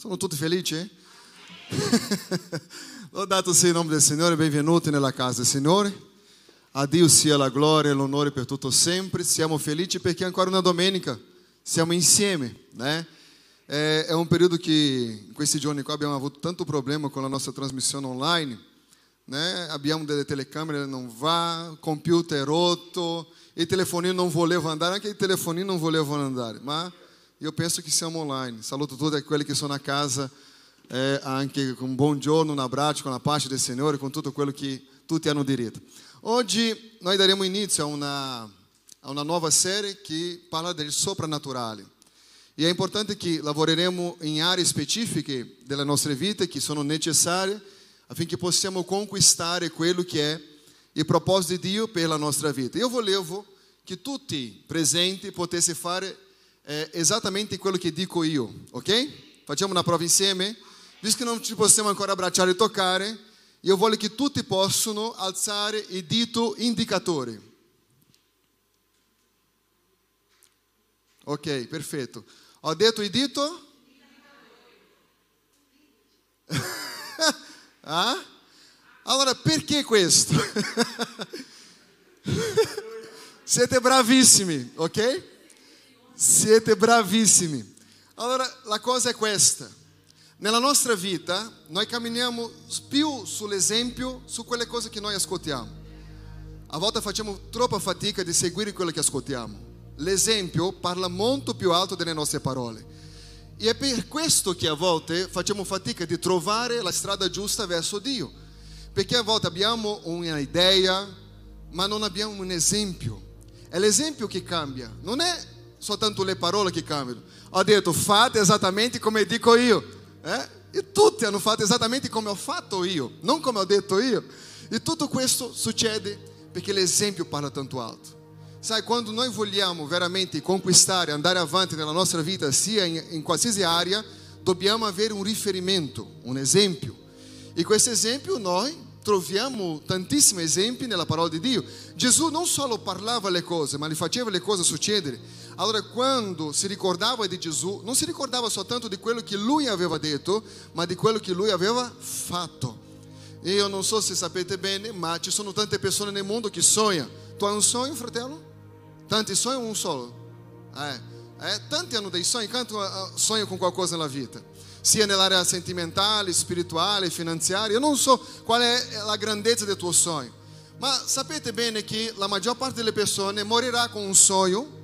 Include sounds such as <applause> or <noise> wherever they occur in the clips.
Sono tutti felici? <laughs> Lodato sia il nome del Signore, benvenuti nella casa del Signore. A Dio sia la gloria e l'onore per tutto sempre. Siamo felici perché ancora una domenica siamo insieme, né? È, è un periodo che in questi giorni qua abbiamo avuto tanto problema con la nostra trasmissione online, né? Abbiamo delle telecamere va, il computer rotto, il telefonino non voleva andare, anche i telefonini non volevano andare, ma io penso che siamo online. Saluto tutti quelli che sono a casa, eh, anche con un buongiorno, un abbraccio, con la pace del Signore, con tutto quello che tutti hanno diritto. Oggi noi daremo inizio a una, a una nuova serie che parla del soprannaturale. E è importante che lavoreremo in aree specifiche della nostra vita che sono necessarie affinché possiamo conquistare quello che è il proposito di Dio per la nostra vita. Io volevo che tutti presenti potessero fare eh, esattamente quello che dico io, ok? Facciamo una prova insieme? Visto che non ci possiamo ancora abbracciare e toccare, io voglio che tutti possano alzare il dito indicatore. Ok, perfetto. Ho detto il dito? <laughs> ah? Allora, perché questo? <laughs> Siete bravissimi, ok? Siete bravissimi. Allora, la cosa è questa. Nella nostra vita, noi camminiamo più sull'esempio, su quelle cose che noi ascoltiamo. A volte facciamo troppa fatica di seguire quello che ascoltiamo. L'esempio parla molto più alto delle nostre parole. E è per questo che a volte facciamo fatica di trovare la strada giusta verso Dio. Perché a volte abbiamo un'idea, ma non abbiamo un esempio. È l'esempio che cambia, non è soltanto le parole che cambiano. Ho detto fate esattamente come dico io. Eh? E tutti hanno fatto esattamente come ho fatto io, non come ho detto io. E tutto questo succede perché l'esempio parla tanto alto. Sai, quando noi vogliamo veramente conquistare, andare avanti nella nostra vita, sia in, in qualsiasi area, dobbiamo avere un riferimento, un esempio. E questo esempio noi troviamo tantissimi esempi nella parola di Dio. Gesù non solo parlava le cose, ma le faceva le cose succedere. Allora, quando si ricordava di Gesù, non si ricordava soltanto di quello che lui aveva detto, ma di quello che lui aveva fatto. E io non so se sapete bene, ma ci sono tante persone nel mondo che sonhano. Tu hai un sogno, fratello? Tanti sonham un solo? Eh, eh, tanti hanno dei sogni, quanti sonham com qualcosa nella vita? sia nell'area sentimentale, spirituale, finanziaria. Io non so qual è la grandezza del tuo sogno, ma sapete bene che la maggior parte delle persone morirà con un sogno,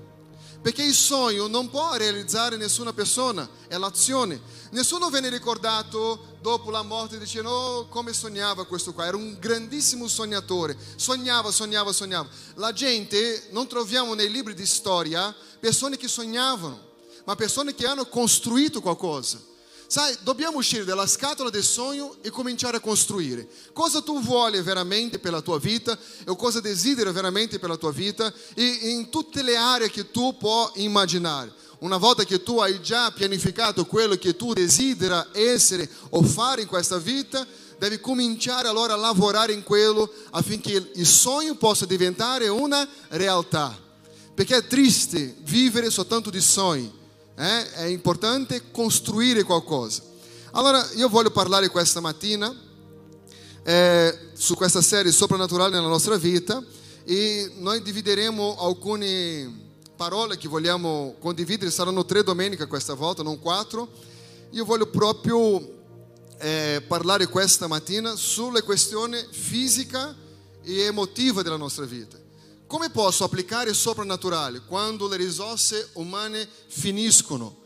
perché il sogno non può realizzare nessuna persona, è l'azione. Nessuno viene ricordato dopo la morte dicendo oh, come sognava questo qua, era un grandissimo sognatore, sognava, sognava, sognava. La gente, non troviamo nei libri di storia persone che sognavano, ma persone che hanno costruito qualcosa. Sai, dobbiamo uscire dalla scatola del sogno e cominciare a costruire. Cosa tu vuoi veramente per la tua vita o cosa desideri veramente per la tua vita e in tutte le aree che tu puoi immaginare. Una volta che tu hai già pianificato quello che tu desideri essere o fare in questa vita, devi cominciare allora a lavorare in quello affinché il sogno possa diventare una realtà. Perché è triste vivere soltanto di sogni eh? è importante costruire qualcosa. Allora io voglio parlare questa mattina eh, su questa serie soprannaturale nella nostra vita e noi divideremo alcune parole che vogliamo condividere, saranno tre domeniche questa volta, non quattro. Io voglio proprio eh, parlare questa mattina sulle questioni fisica e emotiva della nostra vita. Come posso applicare il soprannaturale quando le risorse umane finiscono?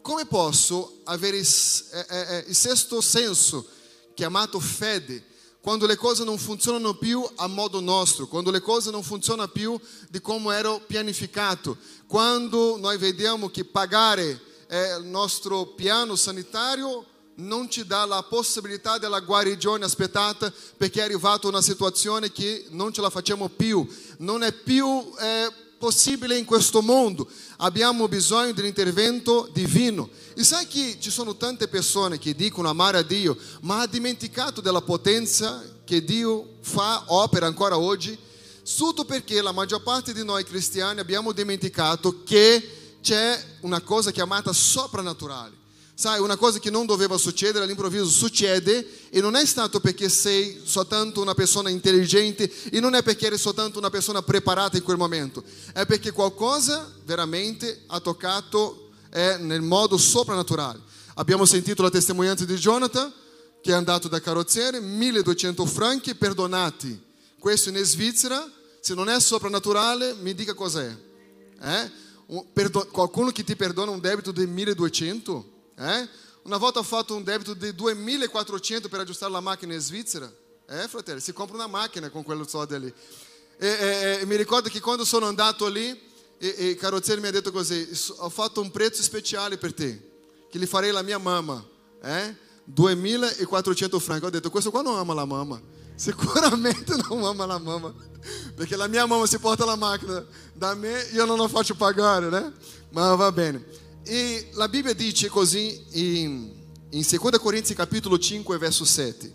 Come posso avere il, eh, eh, eh, sesto senso, chiamato fede, quando le cose non funzionano più a modo nostro, quando le cose non funzionano più di come era pianificato, quando noi vediamo che pagare eh, il nostro piano sanitario non ci dà la possibilità della guarigione aspettata perché è arrivata una situazione che non ce la facciamo più, non è più eh, possibile in questo mondo, abbiamo bisogno di un intervento divino. E sai che ci sono tante persone che dicono amare a Dio, ma ha dimenticato della potenza che Dio fa, opera ancora oggi? Tutto perché la maggior parte di noi cristiani abbiamo dimenticato che c'è una cosa chiamata soprannaturale Sai, una cosa che non doveva succedere all'improvviso succede e non è stato perché sei soltanto una persona intelligente e non è perché eri soltanto una persona preparata in quel momento, è perché qualcosa veramente ha toccato eh, nel modo soprannaturale. Abbiamo sentito la testimonianza di Jonathan che è andato da carrozziere, 1200 franchi perdonati. Questo in Svizzera, se non è soprannaturale, mi dica cos'è. Eh? Perdo- qualcuno che ti perdona un debito di 1200? Eh? Una volta ho fatto un debito di 2400 per aggiustare la macchina in Svizzera. Eh, fratello, si compra una macchina con quello soldi lì. E, e, e, mi ricordo che quando sono andato lì, e, e carrozziere mi ha detto così, ho fatto un prezzo speciale per te, che gli farei la mia mamma. Eh? 2400 franchi. Ho detto, questo qua non ama la mamma. Sicuramente <laughs> non ama la mamma. Perché la mia mamma si porta la macchina da me, io non la faccio pagare, né? Ma va bene. E la Bibbia dice così in, in 2 Corinzi capitolo 5 verso 7.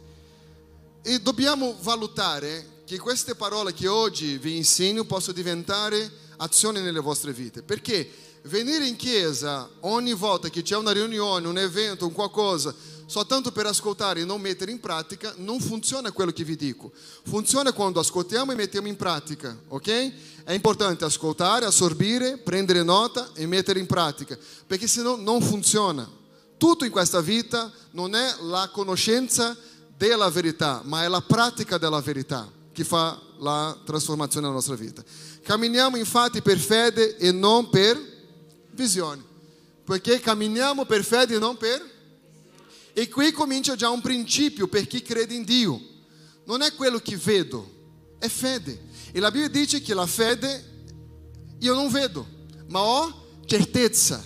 E dobbiamo valutare che queste parole che oggi vi insegno possono diventare azioni nelle vostre vite. Perché venire in chiesa ogni volta che c'è una riunione, un evento, un qualcosa, soltanto per ascoltare e non mettere in pratica, non funziona quello che vi dico. Funziona quando ascoltiamo e mettiamo in pratica, ok? È importante ascoltare, assorbire, prendere nota e mettere in pratica, perché senão non funziona. Tutto in questa vita non è la conoscenza della verità, ma è la pratica della verità che fa la trasformazione della nostra vita. Camminiamo infatti per fede e non per visione, perché camminiamo per fede e non per E qui comincia già un principio per chi crede in Dio. Non è quello che vedo, è fede. E la Bibbia dice che la fede io non vedo, ma ho certezza.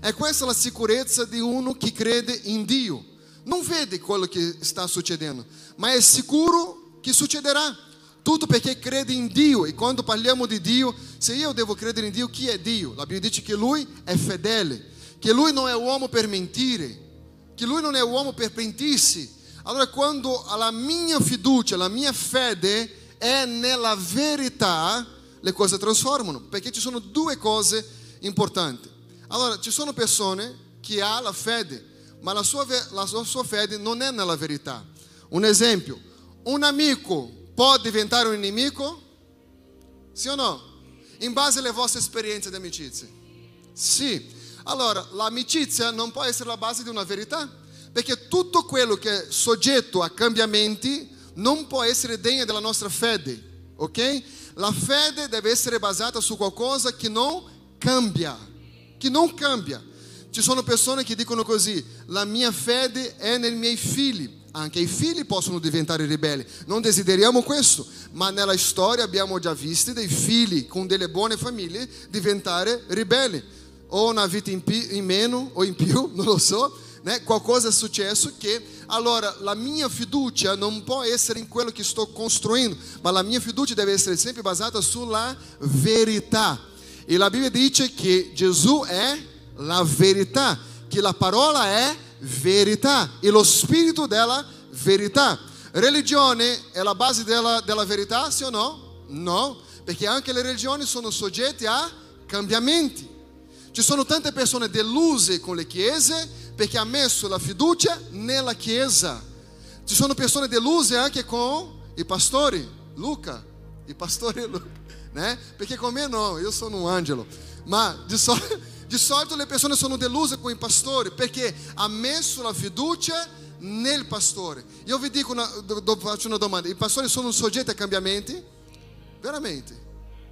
È questa la sicurezza di uno che crede in Dio. Non vede quello che sta succedendo, ma è sicuro che succederà. Tutto perché crede in Dio. E quando parliamo di Dio, se io devo credere in Dio, chi è Dio? La Bibbia dice che Lui è fedele, che Lui non è uomo per mentire che lui non è uomo per pentirsi. Allora quando la mia fiducia, la mia fede è nella verità, le cose trasformano, perché ci sono due cose importanti. Allora, ci sono persone che hanno la fede, ma la sua, la sua fede non è nella verità. Un esempio, un amico può diventare un nemico? Sì o no? In base alle vostre esperienze di amicizia. Sì. Allora, l'amicizia non può essere la base di una verità, perché tutto quello che è soggetto a cambiamenti non può essere degno della nostra fede, ok? La fede deve essere basata su qualcosa che non cambia, che non cambia. Ci sono persone che dicono così, la mia fede è nei miei figli. Anche i figli possono diventare ribelli. Non desideriamo questo, ma nella storia abbiamo già visto dei figli con delle buone famiglie diventare ribelli o una vita in, pi- in meno o in più, non lo so, né? qualcosa è successo che allora la mia fiducia non può essere in quello che sto costruendo, ma la mia fiducia deve essere sempre basata sulla verità. E la Bibbia dice che Gesù è la verità, che la parola è verità e lo spirito della verità. Religione è la base della, della verità, sì o no? No, perché anche le religioni sono soggette a cambiamenti. Ci sono tante persone deluse con le chiese perché ha messo la fiducia nella chiesa. Ci sono persone deluse anche con i pastori, Luca, i pastori Luca, <laughs> né? Perché con me no, io sono un angelo. Ma di, sol- <laughs> di solito le persone sono deluse con i pastori perché ha messo la fiducia nel pastore. Io vi dico una, do, faccio una domanda: i pastori sono soggetti a cambiamenti? Veramente?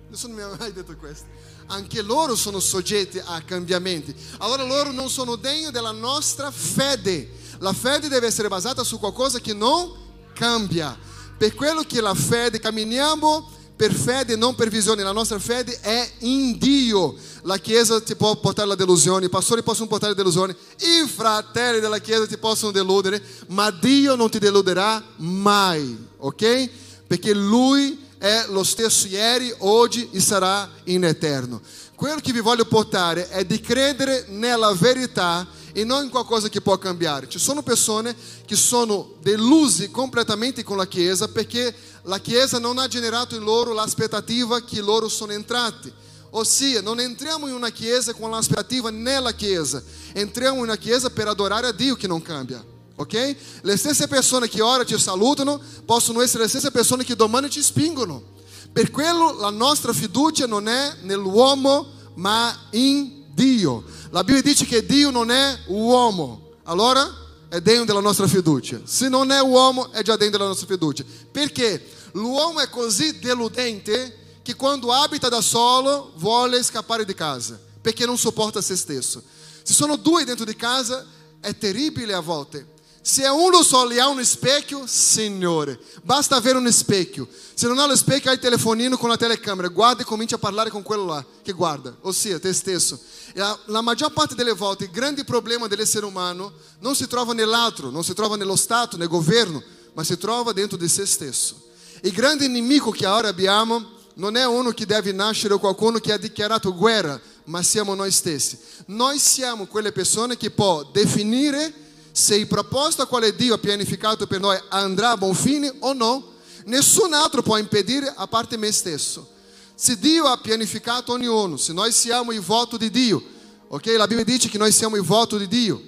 Nessuno mi ha mai detto questo anche loro sono soggetti a cambiamenti. Allora loro non sono degni della nostra fede. La fede deve essere basata su qualcosa che non cambia. Per quello che la fede, camminiamo per fede non per visione. La nostra fede è in Dio. La Chiesa ti può portare la delusione, i pastori possono portare delusione, i fratelli della Chiesa ti possono deludere, ma Dio non ti deluderà mai, ok? Perché Lui è lo stesso ieri, oggi e sarà in eterno. Quello che vi voglio portare è di credere nella verità e non in qualcosa che può cambiare. Ci sono persone che sono deluse completamente con la Chiesa perché la Chiesa non ha generato in loro l'aspettativa che loro sono entrati. Ossia, non entriamo in una chiesa con l'aspettativa nella chiesa, entriamo in una chiesa per adorare a Dio che non cambia. Ok? Le stesse persone che ora ti salutano possono essere le stesse persone che domani ti spingono. Per quello la nostra fiducia non è nell'uomo, ma in Dio. La Bibbia dice che Dio non è uomo. Allora è dentro della nostra fiducia. Se non è uomo, è già dentro della nostra fiducia. Perché l'uomo è così deludente che quando abita da solo vuole scappare di casa, perché non sopporta se stesso. Se sono due dentro di casa, è terribile a volte. Se è uno solo e ha un specchio, Signore, basta avere un specchio. Se non ha lo specchio, hai il telefonino con la telecamera. Guarda e comincia a parlare con quello là che guarda, ossia te stesso. E la, maggior parte delle volte il grande problema dell'essere umano non si trova nell'altro, non si trova nello Stato, nel governo, ma si trova dentro di se stesso. Il grande nemico che ora abbiamo non è uno che deve nascere o qualcuno che ha dichiarato guerra, ma siamo noi stessi. Noi siamo quelle persone che può definire se il proposito a quale Dio ha pianificato per noi andrà a buon fine o no, nessun altro può impedire a parte me stesso. Se Dio ha pianificato ognuno, se noi siamo il voto di Dio, ok? La Bibbia dice che noi siamo il voto di Dio,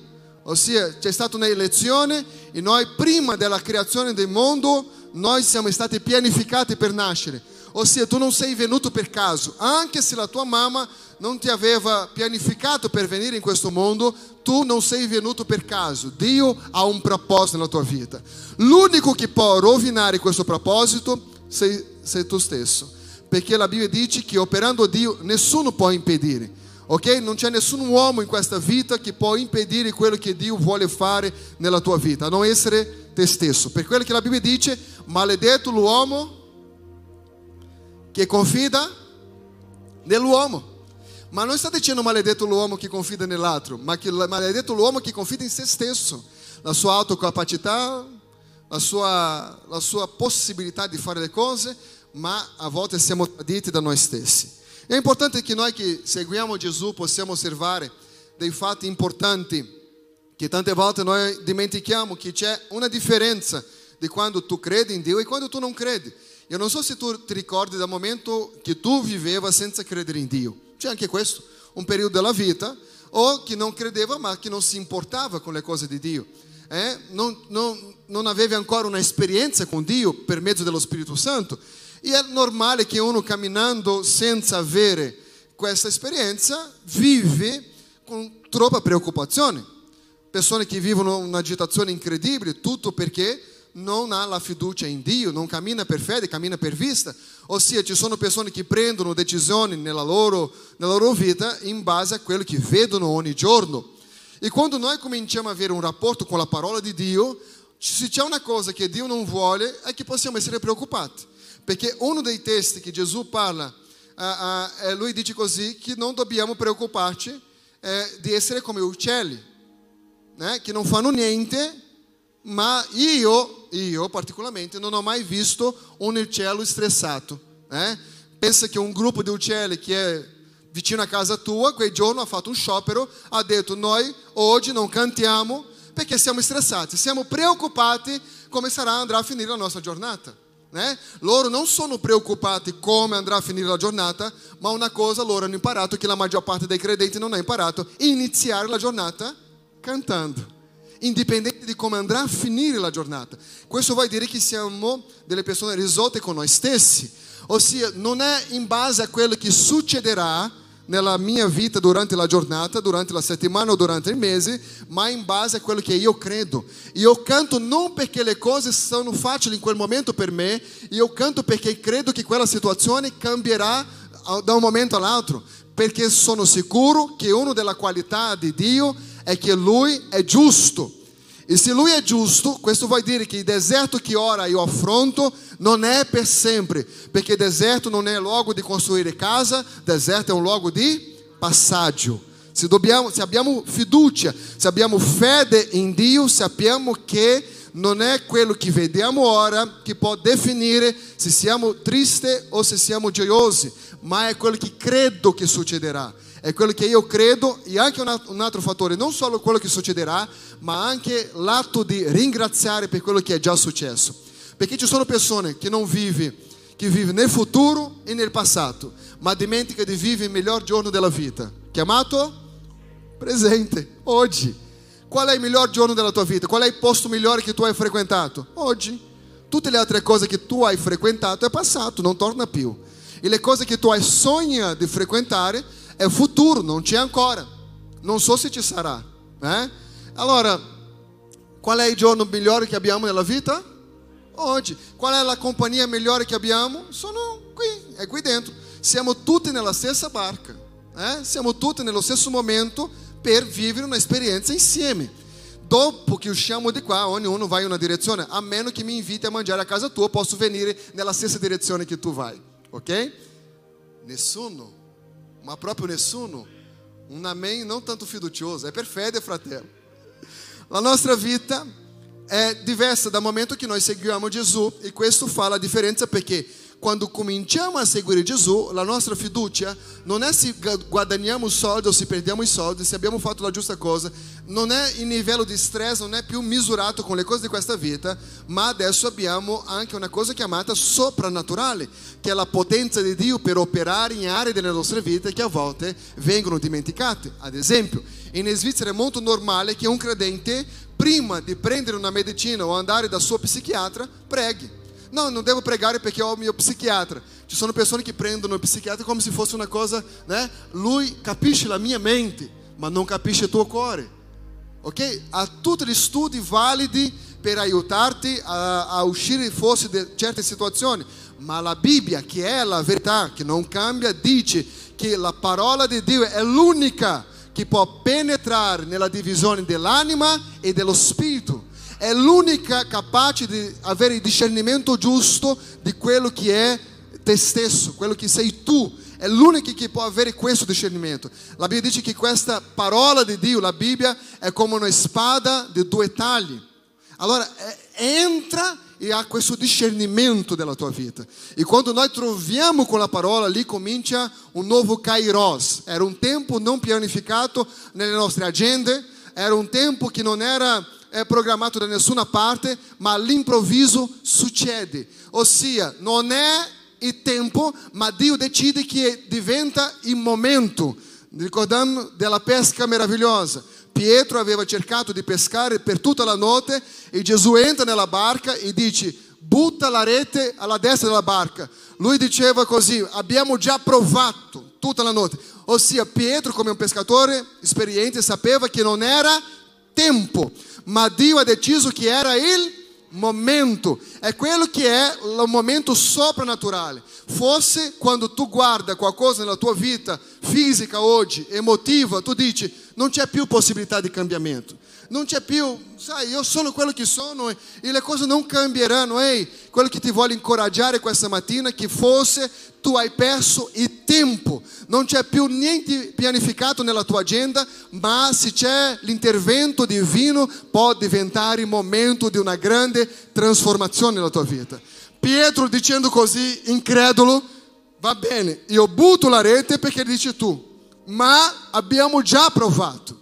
ossia c'è stata un'elezione e noi prima della creazione del mondo, noi siamo stati pianificati per nascere. Ossia tu non sei venuto per caso, anche se la tua mamma non ti aveva pianificato per venire in questo mondo, tu non sei venuto per caso. Dio ha un proposito nella tua vita. L'unico che può rovinare questo proposito sei, sei tu stesso. Perché la Bibbia dice che operando Dio nessuno può impedire. Ok? Non c'è nessun uomo in questa vita che può impedire quello che Dio vuole fare nella tua vita, a non essere te stesso. Per quello che la Bibbia dice, maledetto l'uomo che confida nell'uomo. Ma non sta dicendo maledetto l'uomo che confida nell'altro, ma che maledetto l'uomo che confida in se stesso, la sua autocapacità, la sua, la sua possibilità di fare le cose, ma a volte siamo traditi da noi stessi. È importante che noi che seguiamo Gesù possiamo osservare dei fatti importanti che tante volte noi dimentichiamo che c'è una differenza di quando tu credi in Dio e quando tu non credi. Io non so se tu ti ricordi dal momento che tu viveva senza credere in Dio. C'è anche questo, un periodo della vita, o che non credeva ma che non si importava con le cose di Dio. Eh? Non, non, non avevi ancora un'esperienza con Dio per mezzo dello Spirito Santo. E è normale che uno camminando senza avere questa esperienza vive con troppa preoccupazione. Persone che vivono un'agitazione incredibile, tutto perché non ha la fiducia in Dio, non cammina per fede, cammina per vista. Ossia, ci sono persone che prendono decisioni nella loro, nella loro vita in base a quello che vedono ogni giorno. E quando noi cominciamo a avere un rapporto con la parola di Dio, se c'è una cosa che Dio non vuole è che possiamo essere preoccupati. Perché uno dei testi che Gesù parla, uh, uh, lui dice così, che non dobbiamo preoccuparci eh, di essere come uccelli, né? che non fanno niente ma io, io particolarmente, non ho mai visto un uccello stressato. Eh? Pensa che un gruppo di uccelli che è vicino a casa tua, quel giorno ha fatto un sciopero, ha detto noi oggi non cantiamo perché siamo stressati, siamo preoccupati come sarà andrà a finire la nostra giornata. Eh? Loro non sono preoccupati come andrà a finire la giornata, ma una cosa loro hanno imparato che la maggior parte dei credenti non ha imparato, iniziare la giornata cantando indipendente di come andrà a finire la giornata. Questo vuol dire che siamo delle persone risolte con noi stessi, ossia non è in base a quello che succederà nella mia vita durante la giornata, durante la settimana o durante il mese, ma in base a quello che io credo. Io canto non perché le cose sono facili in quel momento per me, io canto perché credo che quella situazione cambierà da un momento all'altro, perché sono sicuro che una delle qualità di Dio è che Lui è giusto. E se Lui giusto, questo vuol dire che il deserto che ora io affronto non è per sempre, perché deserto non è luogo di costruire casa, deserto è un luogo di passaggio. Se, dobbiamo, se abbiamo fiducia, se abbiamo fede in Dio, sappiamo che non è quello che vediamo ora che può definire se siamo tristi o se siamo gioiosi, ma è quello che credo che succederà. È quello che io credo e anche un altro fattore, non solo quello che succederà, ma anche l'atto di ringraziare per quello che è già successo. Perché ci sono persone che non vivono che vive nel futuro e nel passato, ma dimentica di vivere il miglior giorno della vita, chiamato presente, oggi. Qual è il miglior giorno della tua vita? Qual è il posto migliore che tu hai frequentato? Oggi. Tutte le altre cose che tu hai frequentato è passato, non torna più. E le cose che tu hai sogna di frequentare è futuro, non c'è ancora. Non so se ci sarà. Eh? Allora, qual è il giorno migliore che abbiamo nella vita? Oggi. Qual è la compagnia migliore che abbiamo? Sono qui, è qui dentro. Siamo tutti nella stessa barca. Eh? Siamo tutti nello stesso momento per vivere un'esperienza insieme. Dopo che usciamo di qua, ognuno va in una direzione, a meno che mi inviti a mangiare a casa tua, posso venire nella stessa direzione che tu vai, ok? Nessuno, ma proprio nessuno. Un amém não tanto fiducioso, é per fede, fratello. La nostra vita è diversa dal momento che noi seguiamo Gesù e questo fa la differenza perché quando cominciamo a seguire Gesù, la nostra fiducia non è se guadagniamo soldi o se perdiamo i soldi, se abbiamo fatto la giusta cosa, non è il livello di stress, non è più misurato con le cose di questa vita, ma adesso abbiamo anche una cosa chiamata soprannaturale, che è la potenza di Dio per operare in aree delle nostre vite che a volte vengono dimenticate. Ad esempio, in Svizzera è molto normale che un credente, prima di prendere una medicina o andare dal suo psichiatra, preghi. No, non devo pregare perché ho il mio psichiatra. Ci sono persone che prendono il psichiatra come se fosse una cosa, né? Lui capisce la mia mente, ma non capisce il tuo cuore. Ok? Ha tutti gli studi validi per aiutarti a, a uscire forse da certe situazioni, ma la Bibbia, che è la verità, che non cambia, dice che la parola di Dio è l'unica che può penetrare nella divisione dell'anima e dello spirito è l'unica capace di avere il discernimento giusto di quello che è te stesso, quello che sei tu. È l'unica che può avere questo discernimento. La Bibbia dice che questa parola di Dio, la Bibbia, è come una spada di due tagli. Allora entra e ha questo discernimento della tua vita. E quando noi troviamo con la parola, lì comincia un nuovo kairos. Era un tempo non pianificato nelle nostre agende, era un tempo che non era é programado da nessuna parte, ma all'improvviso succede. Ossia, non è il tempo, ma Dio decide che diventa il momento. Ricordando della pesca meravigliosa. Pietro aveva cercato di pescare per tutta la notte e Gesù entra nella barca e dice butta la rete alla destra della barca. Lui diceva così, abbiamo già provato tutta la notte. Ossia, Pietro, come un pescatore esperiente, sapeva che non era tempo ma Dio ha deciso che era il momento, è quello che è il momento soprannaturale. Forse quando tu guarda qualcosa nella tua vita fisica oggi, emotiva, tu dici non c'è più possibilità di cambiamento. Non c'è più, sai, io sono quello che sono e, le cose non cambieranno. Ehi, quello che ti voglio incoraggiare questa mattina è che forse tu hai perso il tempo. Non c'è più niente pianificato nella tua agenda, ma se c'è l'intervento divino può diventare il momento di una grande trasformazione nella tua vita. Pietro dicendo così, incredulo, va bene, io butto la rete perché dici tu, ma abbiamo già provato.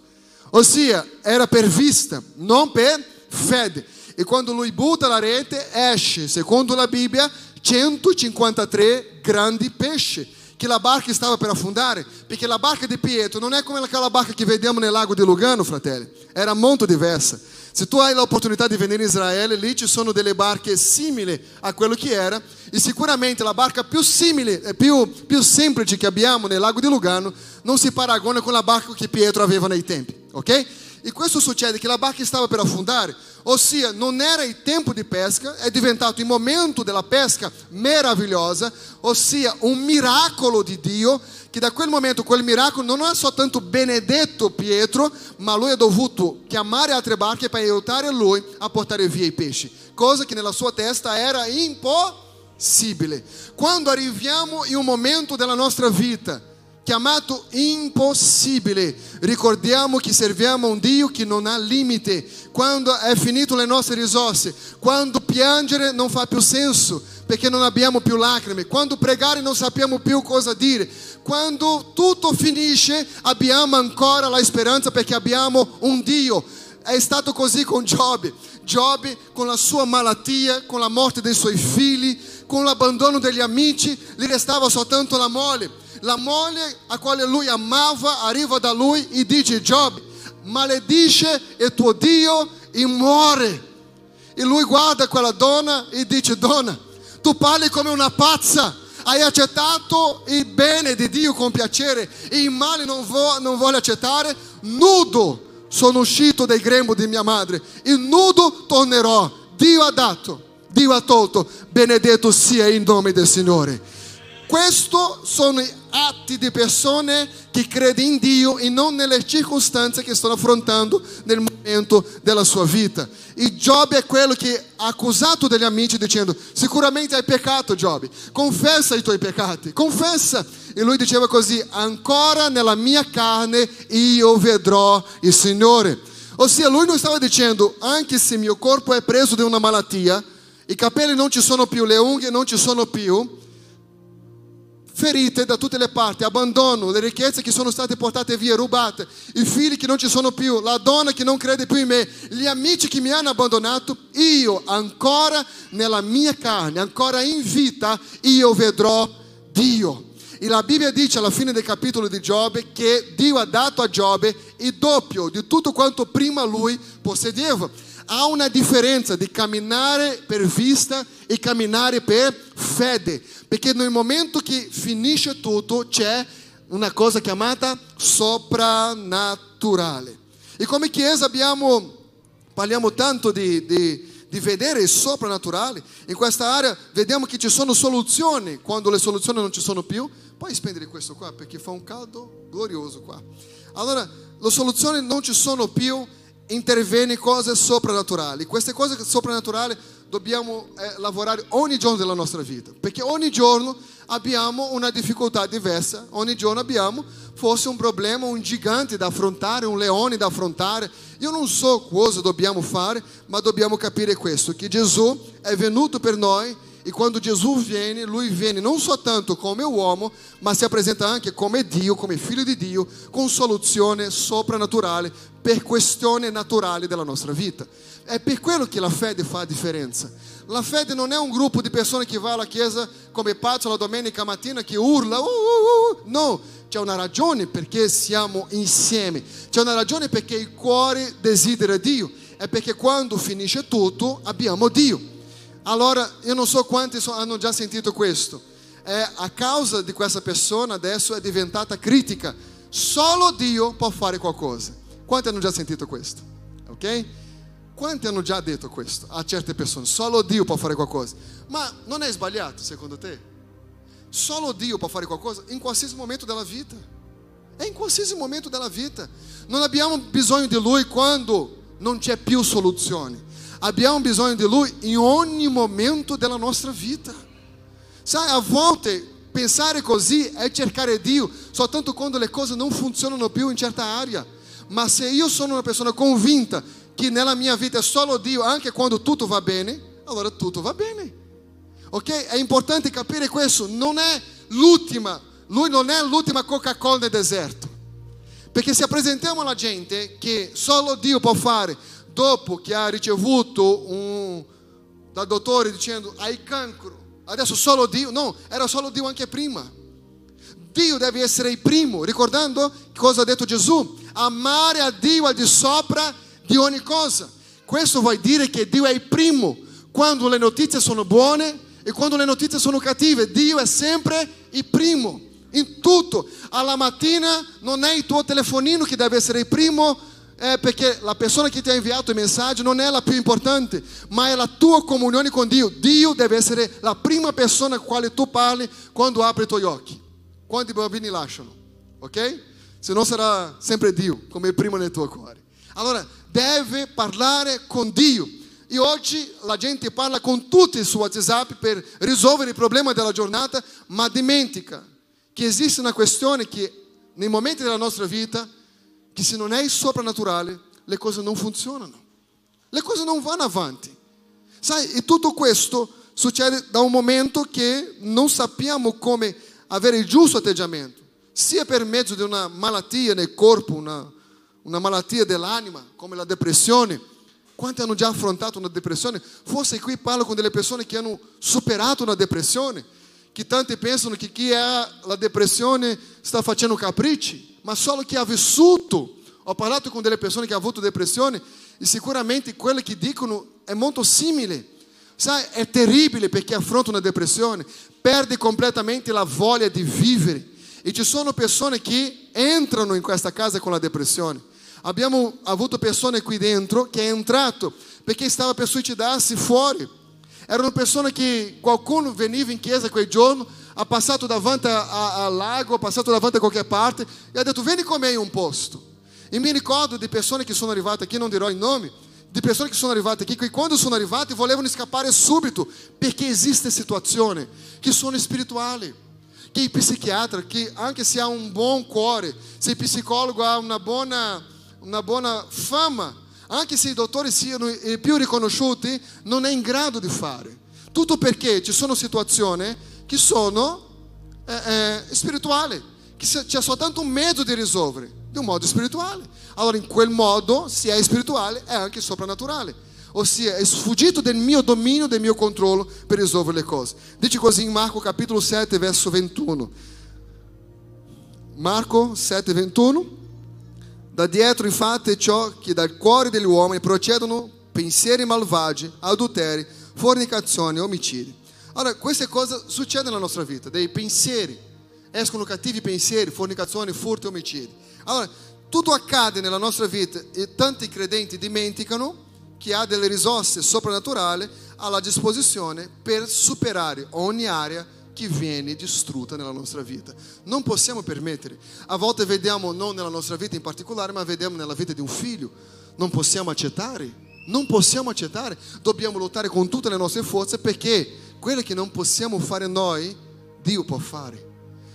Ossia, era per vista, non per fede. E quando lui butta la rete, esce, secondo la Bibbia, 153 grandi pesci che la barca stava per affondare, perché la barca di Pietro non è come aquela barca che vediamo nel lago di Lugano, fratelli, era molto diversa. Se tu hai l'opportunità di venire in Israele, lì ci sono delle barche simili a quello che era, e sicuramente la barca più simile e più, più semplice che abbiamo nel lago di Lugano non si paragona con la barca che Pietro aveva nei tempi, ok? E questo succede che la barca stava per affondare, ossia non era il tempo di pesca, è diventato il momento della pesca meravigliosa, ossia un miracolo di Dio, che da quel momento quel miracolo non è soltanto benedetto Pietro, ma lui ha dovuto chiamare altre barche per aiutare lui a portare via i pesci, cosa che nella sua testa era impossibile. Quando arriviamo in un momento della nostra vita, chiamato impossibile. Ricordiamo che serviamo un Dio che non ha limite. Quando è finito le nostre risorse, quando piangere non fa più senso, perché non abbiamo più lacrime, quando pregare non sappiamo più cosa dire, quando tutto finisce abbiamo ancora la speranza perché abbiamo un Dio. È stato così con Giobbe. Giobbe con la sua malattia, con la morte dei suoi figli, con l'abbandono degli amici, gli restava soltanto la moglie. La moglie a quale lui amava arriva da lui e dice Giobbe, maledice il tuo Dio e muore. E lui guarda quella donna e dice, donna, tu parli come una pazza, hai accettato il bene di Dio con piacere. E il male non, vo- non vuole accettare, nudo sono uscito dai grembo di mia madre. E nudo tornerò. Dio ha dato, Dio ha tolto, benedetto sia il nome del Signore. Questi sono atti di persone che credono in Dio e non nelle circostanze che stanno affrontando nel momento della sua vita. E Giobbe è quello che ha accusato degli amici dicendo, sicuramente hai peccato Giobbe, confessa i tuoi peccati, confessa. E lui diceva così, ancora nella mia carne io vedrò il Signore. Ossia, lui non stava dicendo, anche se mio corpo è preso di una malattia, i capelli non ci sono più, le unghie non ci sono più, ferite da tutte le parti, abbandono, le ricchezze che sono state portate via, rubate, i figli che non ci sono più, la donna che non crede più in me, gli amici che mi hanno abbandonato, io ancora nella mia carne, ancora in vita, io vedrò Dio. E la Bibbia dice alla fine del capitolo di Giobbe che Dio ha dato a Giobbe il doppio di tutto quanto prima lui possedeva. Há una differenza di camminare per vista e camminare per fede, perché nel momento che finisce tutto c'è una cosa chiamata soprannaturale. E come Chiesa abbiamo, parliamo tanto di, di, di vedere il soprannaturale, in questa area vediamo che ci sono soluzioni quando le soluzioni non ci sono più. Puoi spendere questo qua perché fa un caldo glorioso qua. Allora, le soluzioni non ci sono più interviene cose soprannaturali. Queste cose soprannaturali dobbiamo eh, lavorare ogni giorno della nostra vita, perché ogni giorno abbiamo una difficoltà diversa, ogni giorno abbiamo forse un problema, un gigante da affrontare, un leone da affrontare. Io non so cosa dobbiamo fare, ma dobbiamo capire questo, che Gesù è venuto per noi e quando Gesù viene, lui viene non soltanto come uomo, ma si presenta anche come Dio, come figlio di Dio, con soluzione soprannaturale per questioni naturali della nostra vita. È per quello che la fede fa la differenza. La fede non è un gruppo di persone che va alla chiesa come pazzo la domenica mattina che urla, uh, uh, uh. no, c'è una ragione perché siamo insieme, c'è una ragione perché il cuore desidera Dio, è perché quando finisce tutto abbiamo Dio. Allora, io non so quanti hanno già sentito questo. É, a causa di questa persona adesso è diventata critica. Solo Dio può fare qualcosa. Quanti hanno già sentito questo? Ok? Quanti hanno già detto questo a certe persone? Solo Dio può fare qualcosa. Ma non è sbagliato, secondo te? Solo Dio può fare qualcosa in qualsiasi momento della vita. È in qualsiasi momento della vita. Non abbiamo bisogno di Lui quando non c'è più soluzione. abbiamo bisogno di Lui in ogni momento della nostra vita. Sai, a volte pensare così è cercare Dio soltanto quando le cose non funzionano più in certa area. Ma se io sono una persona convinta che nella mia vita è solo Dio, anche quando tutto va bene, allora tutto va bene. Ok? È importante capire questo. Non è l'ultima, Lui non è l'ultima Coca-Cola nel deserto. Perché se presentiamo alla gente che solo Dio può fare dopo che ha ricevuto un, dal dottore dicendo hai cancro, adesso solo Dio, no, era solo Dio anche prima. Dio deve essere il primo, ricordando cosa ha detto Gesù, amare a Dio al di sopra di ogni cosa. Questo vuol dire che Dio è il primo quando le notizie sono buone e quando le notizie sono cattive. Dio è sempre il primo in tutto. Alla mattina non è il tuo telefonino che deve essere il primo é porque a pessoa que te ha inviato il messaggio non è la più importante, ma è la tua comunione con Dio. Dio deve essere la prima persona con quale tu parli quando apri i tuoi occhi, quando i bambini lasciano, ok? Se non sarà sempre Dio come il primo nel tuo cuore. Allora, deve parlare con Dio. E oggi la gente parla con tutti su WhatsApp per risolvere il problema della giornata, ma dimentica che esiste una questione che nei momenti della nostra vita che se non è soprannaturale le cose non funzionano, le cose non vanno avanti. Sai, e tutto questo succede da un momento che non sappiamo come avere il giusto atteggiamento, sia per mezzo di una malattia nel corpo, una, una malattia dell'anima, come la depressione, Quanti hanno già affrontato una depressione? Forse qui parlo con delle persone che hanno superato una depressione, che tanti pensano che chi ha la depressione sta facendo capricci, ma solo chi ha vissuto. Ho parlato con delle persone che hanno avuto depressione e sicuramente quello che dicono è molto simile. Sai, è terribile per chi affronta una depressione, perde completamente la voglia di vivere. E ci sono persone che entrano in questa casa con la depressione. Abbiamo avuto persone qui dentro che è entrato perché stava per suicidarsi fuori. Erano persone che qualcuno veniva in chiesa quel giorno, ha passato davanti al lago, ha passato davanti a qualche parte e ha detto vieni con me in un posto. E mi ricordo di persone che sono arrivate aqui, non dirò il nome, di persone che sono arrivate aqui che quando sono arrivate volevano scappare subito perché esiste situazioni che sono spirituali. Che il psichiatra, che anche se ha un buon cuore, se il psicologo ha una buona, una fama, anche se i dottori siano i più riconosciuti, non è in grado di fare. Tutto perché ci sono situazioni che sono eh, eh, spirituali, che c'è soltanto un mezzo di risolvere, di un modo spirituale. Allora in quel modo, se è spirituale, è anche soprannaturale. Ossia, è sfuggito del mio dominio, del mio controllo per risolvere le cose. Dice così in Marco capitolo 7, verso 21. Marco 7, 21. Da dietro infatti è ciò che dal cuore degli uomini procedono pensieri malvagi, adulteri, fornicazioni, omicidi. Allora, queste cose succedono nella nostra vita, dei pensieri. Escono cattivi pensieri, fornicazioni, furti, omicidi. Allora, tutto accade nella nostra vita e tanti credenti dimenticano che ha delle risorse soprannaturali alla disposizione per superare ogni area che viene distrutta nella nostra vita. Non possiamo permettere. A volte vediamo non nella nostra vita in particolare, ma vediamo nella vita di un figlio. Non possiamo accettare. Non possiamo accettare. Dobbiamo lottare con tutte le nostre forze perché quello che non possiamo fare noi, Dio può fare.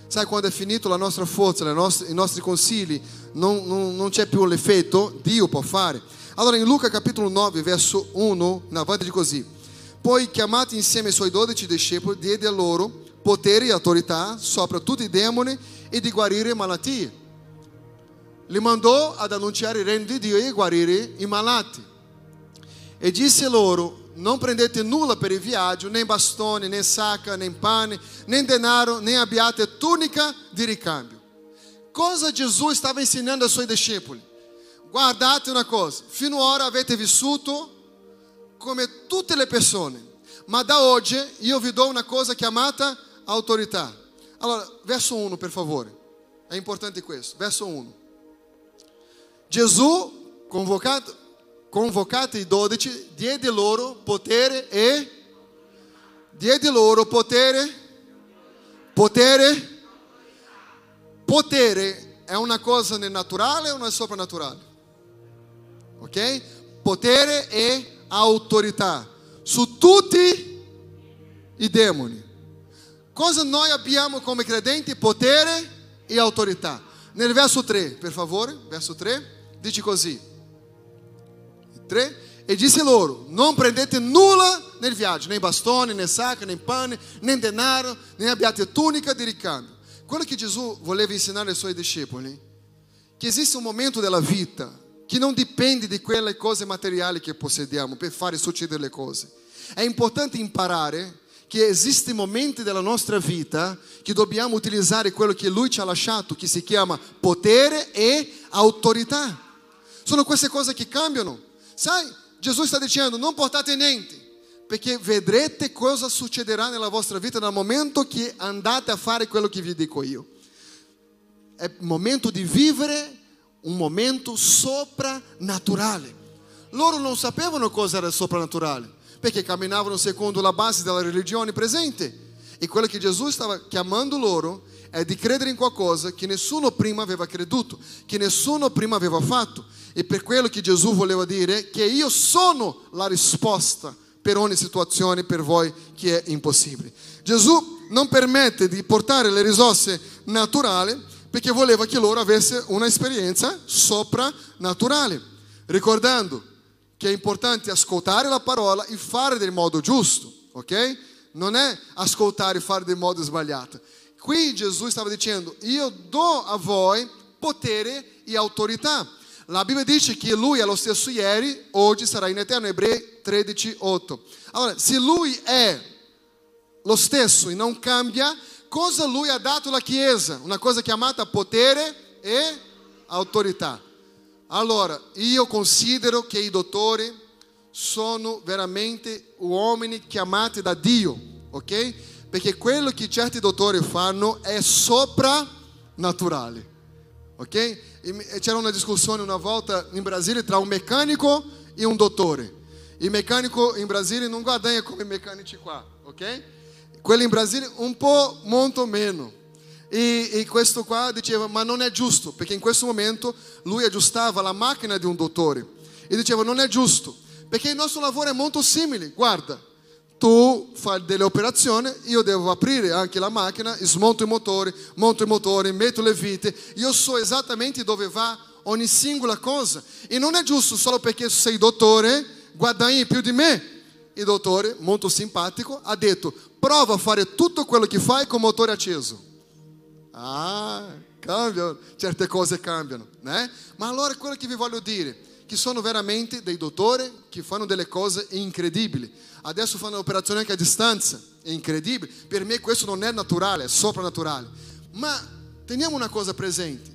Sai quando è finito la nostra forza, nostre, i nostri consigli, non, non, non c'è più l'effetto, Dio può fare. Allora in Luca capitolo 9, verso 1, in avanti così. Poi chiamati insieme i suoi dodici discepoli, diede a loro potere e autorità sopra tutti i demoni e di guarire malattie. Li mandò ad annunciare il regno di Dio e guarire i malati. E disse loro, non prendete nulla per il viaggio, né bastone, né sacca, né pane, né denaro, né abbiate tunica di ricambio. Cosa Gesù stava insegnando ai suoi discepoli? Guardate una cosa, fino ad ora avete vissuto come tutte le persone, ma da oggi io vi do una cosa chiamata autorità. Allora, verso 1 per favore, è importante questo, verso 1. Gesù, convocato, convocati i dodici, diede loro potere e diede loro potere, potere, potere è una cosa nel naturale o nel soprannaturale? Ok? Potere e autorità su tutti i demoni. Cosa noi abbiamo come credenti? Potere e autorità. Nel verso 3, per favore, verso 3, dice così. 3, e disse loro: Non prendete nulla nel viaggio, nem bastone, nem sacca, nem pane, nem denaro, nem abbiate túnica di ricambio. Quello che Gesù voleva insegnare ai suoi discepoli, che esiste un momento della vita che non dipende di quelle cose materiali che possediamo per fare succedere le cose. È importante imparare che esistono momenti della nostra vita che dobbiamo utilizzare quello che Lui ci ha lasciato, che si chiama potere e autorità. Sono queste cose che cambiano. Sai, Gesù sta dicendo, non portate niente, perché vedrete cosa succederà nella vostra vita nel momento che andate a fare quello che vi dico io. È momento di vivere un momento soprannaturale. Loro non sapevano cosa era soprannaturale perché camminavano secondo la base della religione presente. E quello che Gesù stava chiamando loro è di credere in qualcosa che nessuno prima aveva creduto, che nessuno prima aveva fatto. E per quello che Gesù voleva dire che io sono la risposta per ogni situazione per voi che è impossibile. Gesù non permette di portare le risorse naturali perché voleva che loro avessero un'esperienza soprannaturale. Ricordando che è importante ascoltare la parola e fare del modo giusto, ok? Non è ascoltare e fare del modo sbagliato. Qui Gesù stava dicendo, io do a voi potere e autorità. La Bibbia dice che lui è lo stesso ieri, oggi sarà in eterno, Ebrei 13, 8. Allora, se lui è lo stesso e non cambia, cosa lui ha dato alla Chiesa? Una cosa chiamata potere e autorità. Allora, io considero che i dottori sono veramente uomini chiamati da Dio, ok? Perché quello che certi dottori fanno è soprannaturale, ok? E c'era una discussione una volta in Brasile tra un meccanico e un dottore. Il meccanico in Brasile non guadagna come i meccanici qua, ok? Quello in Brasile un po' molto meno. E, e, questo qua diceva, ma non è giusto, perché in questo momento lui aggiustava la macchina di un dottore. E diceva, non è giusto, perché il nostro lavoro è molto simile. Guarda, tu fai delle operazioni, io devo aprire anche la macchina, smonto i motori, monto i motori, metto le vite, io so esattamente dove va ogni singola cosa. E non è giusto solo perché sei dottore, guadagni più di me. Il dottore, molto simpatico, ha detto, prova a fare tutto quello che fai con motore acceso. Ah, cambiano, certe cose cambiano, né? Ma allora quello che vi voglio dire che sono veramente dei dottori che fanno delle cose incredibili. Adesso fanno operazioni anche a distanza, è incredibile. Per me questo non è naturale, è soprannaturale. Ma teniamo una cosa presente,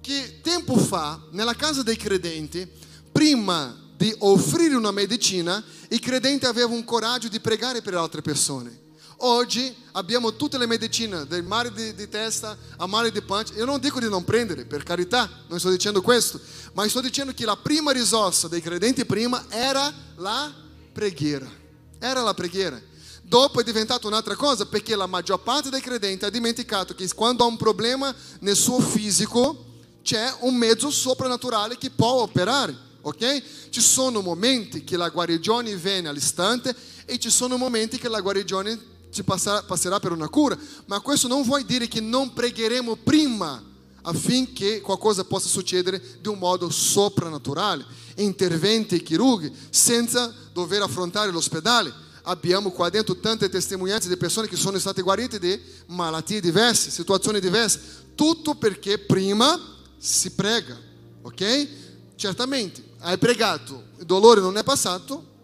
che tempo fa, nella casa dei credenti, prima di offrire una medicina, i credenti avevano un coraggio di pregare per altre persone. Oggi abbiamo tutte le medicine, dal male di, di, testa a male di pancia. Io non dico di non prendere, per carità, non sto dicendo questo, ma sto dicendo che la prima risorsa dei credenti prima era la preghiera. Era la preghiera. Dopo è diventato un'altra cosa perché la maggior parte dei credenti ha dimenticato che quando ha un problema nel suo fisico c'è un mezzo soprannaturale che può operare, ok? Ci sono momenti che la guarigione viene all'istante e ci sono momenti che la guarigione ci passerà, passerà per una cura, ma questo non vuol dire che non pregheremo prima affinché qualcosa possa succedere di un modo soprannaturale, interventi chirurghi senza dover affrontare l'ospedale. Abbiamo qua dentro tante testimonianze di persone che sono state guarite di malattie diverse, situazioni diverse, tutto perché prima si prega, ok? Certamente, hai pregato, il dolore non è passato,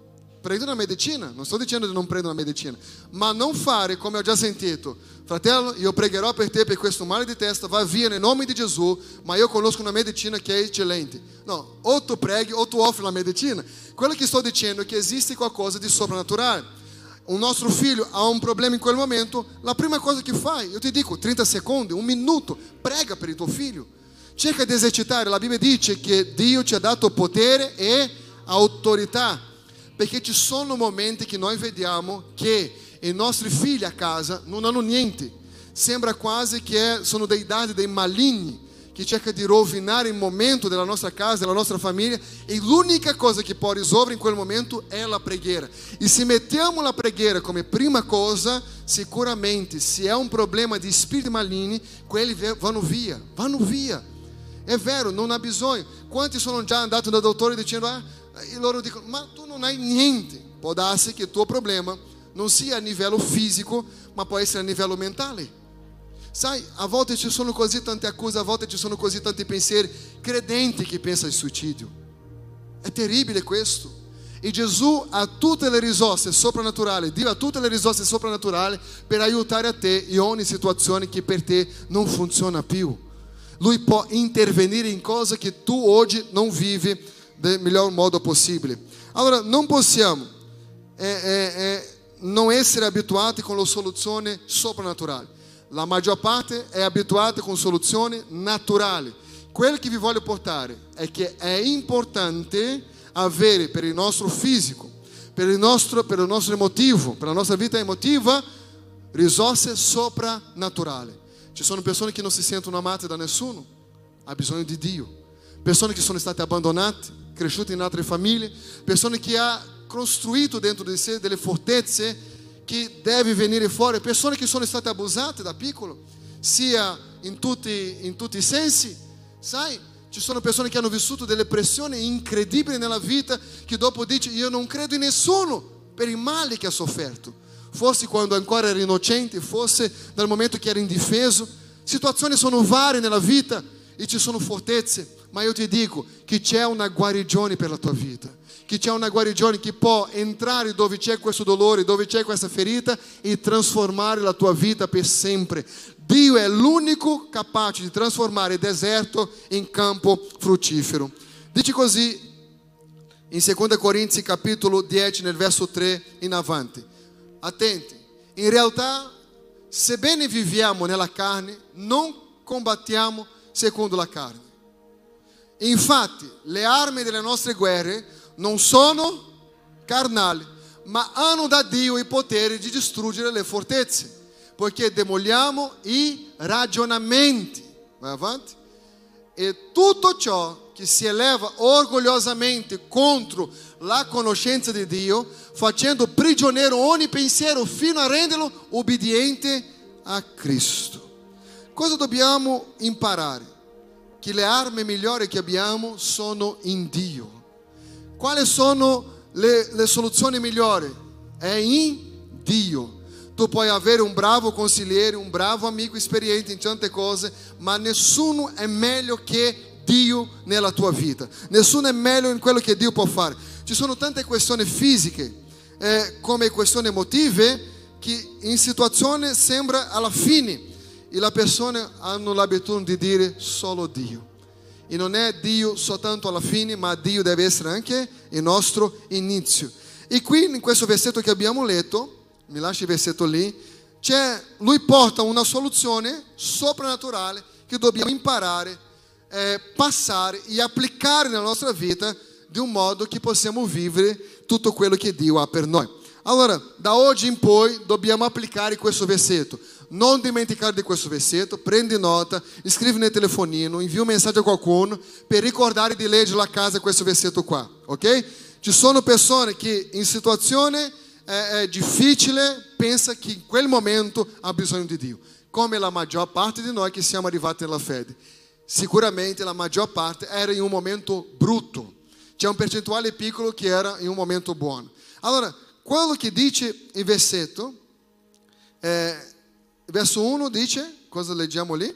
Prende una medicina, non sto dicendo di non prendere una medicina, ma non fare come ho già sentito. Fratello, io pregherò per te per questo male di testa, va via nel nome di Gesù, ma io conosco una medicina che è eccellente. No, o tu preghi o tu offri la medicina. Quello che sto dicendo è che esiste qualcosa di soprannaturale. Un nostro figlio ha un problema in quel momento, la prima cosa che fai, io ti dico 30 secondi, un minuto, prega per il tuo figlio. Cerca di esercitare, la Bibbia dice che Dio ci ha dato potere e autorità perché ci sono momenti che noi vediamo che i nostri figli a casa non hanno niente. Sembra quasi che sono dei dadi, dei maligni che cercano di rovinare il momento della nostra casa, della nostra famiglia e l'unica cosa che può risolvere in quel momento è la preghiera. E se mettiamo la preghiera come prima cosa, sicuramente se è un problema di spiriti maligni, quelli vanno via, vanno via. È vero, non ha bisogno. Quanti sono già andati da dottore dicendo, ah, e loro dicono, ma tu non hai niente. Può darsi che tuo problema non sia a livello fisico, ma può essere a livello mentale. Sai, a volte ci sono così tante accuse, a volte ci sono così tanti pensieri credenti che pensano in suicidio. È terribile questo. E Gesù ha tutte le risorse soprannaturali, Dio ha tutte le risorse soprannaturali per aiutare a te in ogni situazione che per te non funziona più. Lui può intervenire in cose che tu oggi non vivi del melhor modo possível. Allora, non possiamo é, é, não essere abituati con le soluzioni soprannaturali. La maggior parte è abituata con soluzioni naturali. Quello che vi voglio portare è che è importante avere per il nostro fisico, per il nostro, per il nostro emotivo, per la nostra vita emotiva, risorse soprannaturali. Ci sono persone che non si sentono amate da nessuno, ha bisogno di Dio. Persone che sono state abbandonate, cresciute in altre famiglie, persone che ha costruito dentro di sé delle fortezze che deve venire fuori, persone che sono state abusate da piccolo, sia in tutti, in tutti i sensi, sai? Ci sono persone che hanno vissuto delle pressioni incredibili nella vita che dopo dice io non credo in nessuno per il male che ha sofferto. Forse quando ancora era innocente, forse nel momento che era indifeso. Situazioni sono varie nella vita e ci sono fortezze ma io ti dico che c'è una guarigione per la tua vita. Che c'è una guarigione che può entrare dove c'è questo dolore, dove c'è questa ferita e trasformare la tua vita per sempre. Dio è l'unico capace di trasformare deserto in campo fruttifero. Dice così in 2 Corinzi capitolo 10 nel verso 3 in avanti. Attenti, in realtà sebbene viviamo nella carne, non combattiamo secondo la carne. Infatti, le armi delle nostre guerre non sono carnali, ma hanno da Dio il potere di distruggere le fortezze, poiché demoliamo i ragionamenti. Vai avanti. E tutto ciò che si eleva orgogliosamente contro la conoscenza di Dio, facendo prigioniero ogni pensiero fino a renderlo obbediente a Cristo. Cosa dobbiamo imparare? Che le armi migliori che abbiamo sono in Dio. Quali sono le, le soluzioni migliori? È in Dio. Tu puoi avere un bravo consigliere, un bravo amico esperiente in tante cose, ma nessuno è meglio che Dio nella tua vita. Nessuno è meglio in quello che Dio può fare. Ci sono tante questioni fisiche, eh, come questioni emotive, che in situazioni sembra alla fine e le persone hanno l'abitudine di dire solo Dio. E non è Dio soltanto alla fine, ma Dio deve essere anche il nostro inizio. E qui in questo versetto che abbiamo letto, mi lasci il versetto lì, c'è, lui porta una soluzione soprannaturale che dobbiamo imparare, eh, passare e applicare nella nostra vita di un modo che possiamo vivere tutto quello che Dio ha per noi. Allora, da oggi in poi dobbiamo applicare questo versetto. Non dimenticare di questo versetto, prendi nota, scrivi nel telefonino, invia un messaggio a qualcuno per ricordare di leggere a casa questo versetto qua, ok? Ci sono persone che in situazione eh, difficile pensa che in quel momento ha bisogno di Dio, come la maggior parte di noi che siamo arrivati nella fede. Sicuramente la maggior parte era in un momento brutto, c'è un percentuale piccolo che era in un momento buono. Allora, quello che dice il versetto, eh, verso 1 dice, cosa leggiamo lì?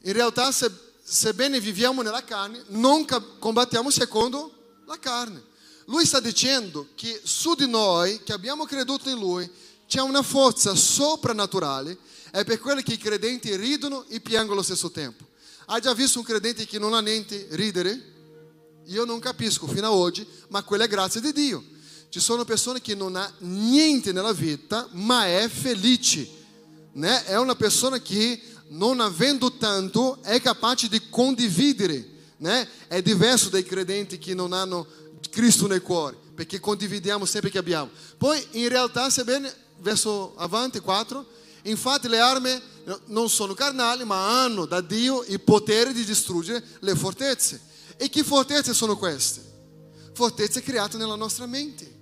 In realtà, se, sebbene viviamo nella carne, non combattiamo secondo la carne. Lui sta dicendo che su di noi, che abbiamo creduto in Lui, c'è una forza soprannaturale. È per quello che i credenti ridono e piangono allo stesso tempo. Hai già visto un credente che non ha niente ridere? Io non capisco fino ad oggi, ma quella è grazia di Dio. Ci sono persone che non ha niente nella vita, ma è felice. Né? È una persona che non avendo tanto è capace di condividere. Né? È diverso dai credenti che non hanno Cristo nel cuore, perché condividiamo sempre che abbiamo. Poi in realtà, sebbene, verso avanti 4, infatti le armi non sono carnali, ma hanno da Dio il potere di distruggere le fortezze. E che fortezze sono queste? Fortezze create nella nostra mente.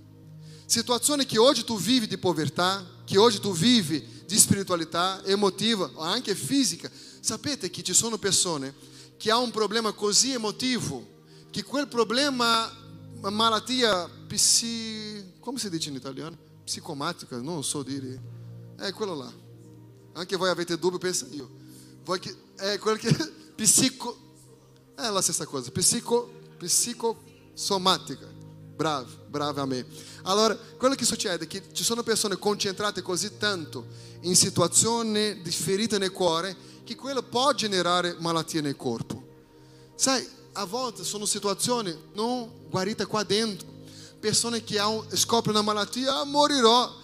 Situazioni che oggi tu vivi di povertà, che oggi tu vivi di spiritualità emotiva anche fisica. Sapete che ci sono persone che hanno un problema così emotivo che quel problema, malattia psi... come si dice in italiano? Psicomatica, non so dire. È quello là. Anche voi avete dubbi, pensa io. Voi che, è quello. <laughs> Psico... È la stessa cosa. Psico... Psicosomatica. Bravo, bravo a me. Allora, quello che succede è che ci sono persone concentrate così tanto in situazioni di ferite nel cuore che quello può generare malattie nel corpo. Sai, a volte sono situazioni non guarite qua dentro. Persone che scoprono una malattia, ah, morirò.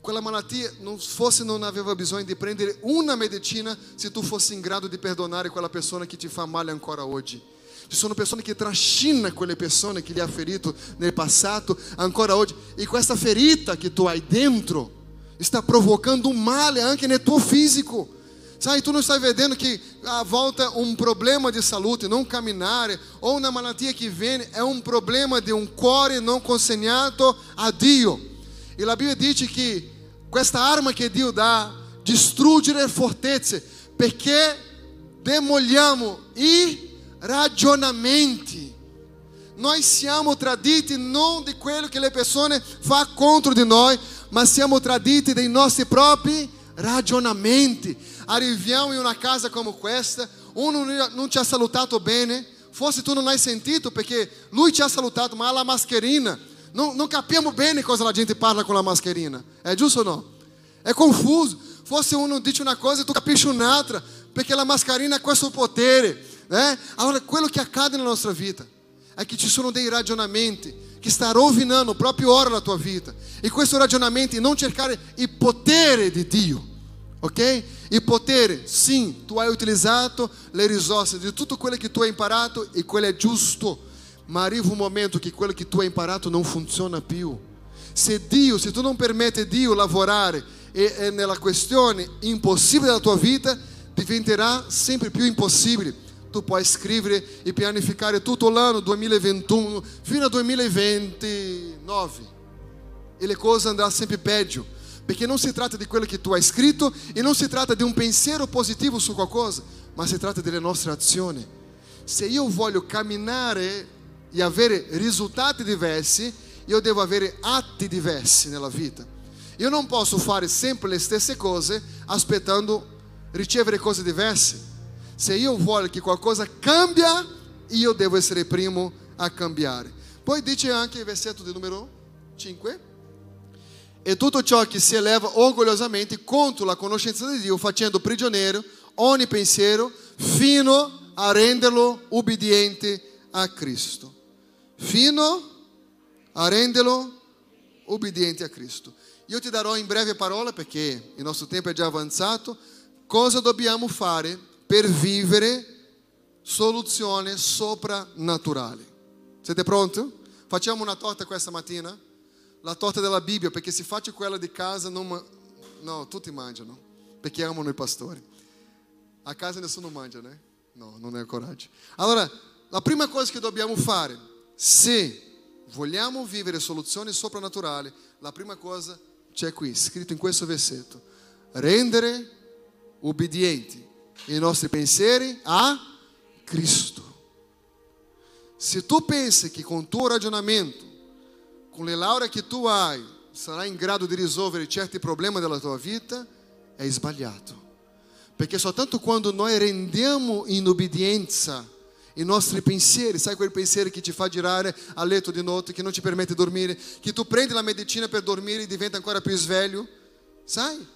Quella malattia, non, forse non aveva bisogno di prendere una medicina se tu fossi in grado di perdonare quella persona che ti fa male ancora oggi. Ci sono persone che trascinano quelle persone che li ha ferito nel passato ancora oggi. E questa ferita che tu hai dentro sta provocando un male anche nel tuo fisico. Sai, tu não está vendo que a volta um problema de saúde, não caminhar, ou uma malattia que vem, é um problema de um cuore não consegnato a Dio. E a Bíblia diz que com esta arma que Dio dá, distruggere fortezze, perché demoliamo i ragionamenti. Nós siamo traditi non di quello che le persone fa contro di noi, ma siamo traditi dei nostri propri ragionamenti. Arriviamo in una casa come questa, uno non ti ha salutato bene, forse tu non hai sentito perché lui ti ha salutato, ma la mascherina. Non, non capiamo bene cosa la gente parla con la mascherina. È giusto o no? È confuso. Forse uno dice una cosa e tu capisci un'altra, perché la mascherina ha questo potere. Né? Allora, quello che accade nella nostra vita è che ci sono dei ragionamenti che sta rovinando proprio ora la tua vita. E questi ragionamenti non cercare il potere di Dio ok? Il potere, sim, tu hai utilizzato le risorse di tutto quello che tu hai imparato e quello è giusto, ma arriva un momento che quello che tu hai imparato non funziona più. Se Dio, se tu non permetti Dio lavorare e, e nella questione impossibile della tua vita, diventerà sempre più impossibile. Tu puoi scrivere e pianificare tutto l'anno 2021 fino al 2029 e le cose andranno sempre peggio perché non si tratta di quello che tu hai scritto e non si tratta di un pensiero positivo su qualcosa, ma si tratta delle nostre azioni. Se io voglio camminare e avere risultati diversi, io devo avere atti diversi nella vita. Io non posso fare sempre le stesse cose aspettando ricevere cose diverse. Se io voglio che qualcosa cambia, io devo essere primo a cambiare. Poi dice anche il versetto di numero 5 e tutto ciò che si eleva orgogliosamente contro la conoscenza di Dio, facendo prigioniero ogni pensiero fino a renderlo ubbidiente a Cristo. Fino a renderlo ubbidiente a Cristo. Io ti darò in breve parola, perché il nostro tempo è già avanzato, cosa dobbiamo fare per vivere soluzioni soprannaturali. Siete pronti? Facciamo una torta questa mattina? la torta della Bibbia, perché se faccio quella di casa, non, no, tutti mangiano, perché amano i pastori. A casa nessuno mangia, né? No, non è coraggio. Allora, la prima cosa che dobbiamo fare, se vogliamo vivere soluzioni soprannaturali, la prima cosa c'è qui, scritto in questo versetto. Rendere ubbidienti i nostri pensieri a Cristo. Se tu pensi che con il tuo ragionamento com le lauree che tu hai, sarai in grado di risolvere certi problemi della tua vita, è sbagliato. Perché soltanto quando noi rendiamo in obbedienza i nostri pensieri, sai quel pensiero che ti fa girare a letto di notte, che non ti permette di dormire, che tu prendi la medicina per dormire e diventa ancora più sveglio, sai?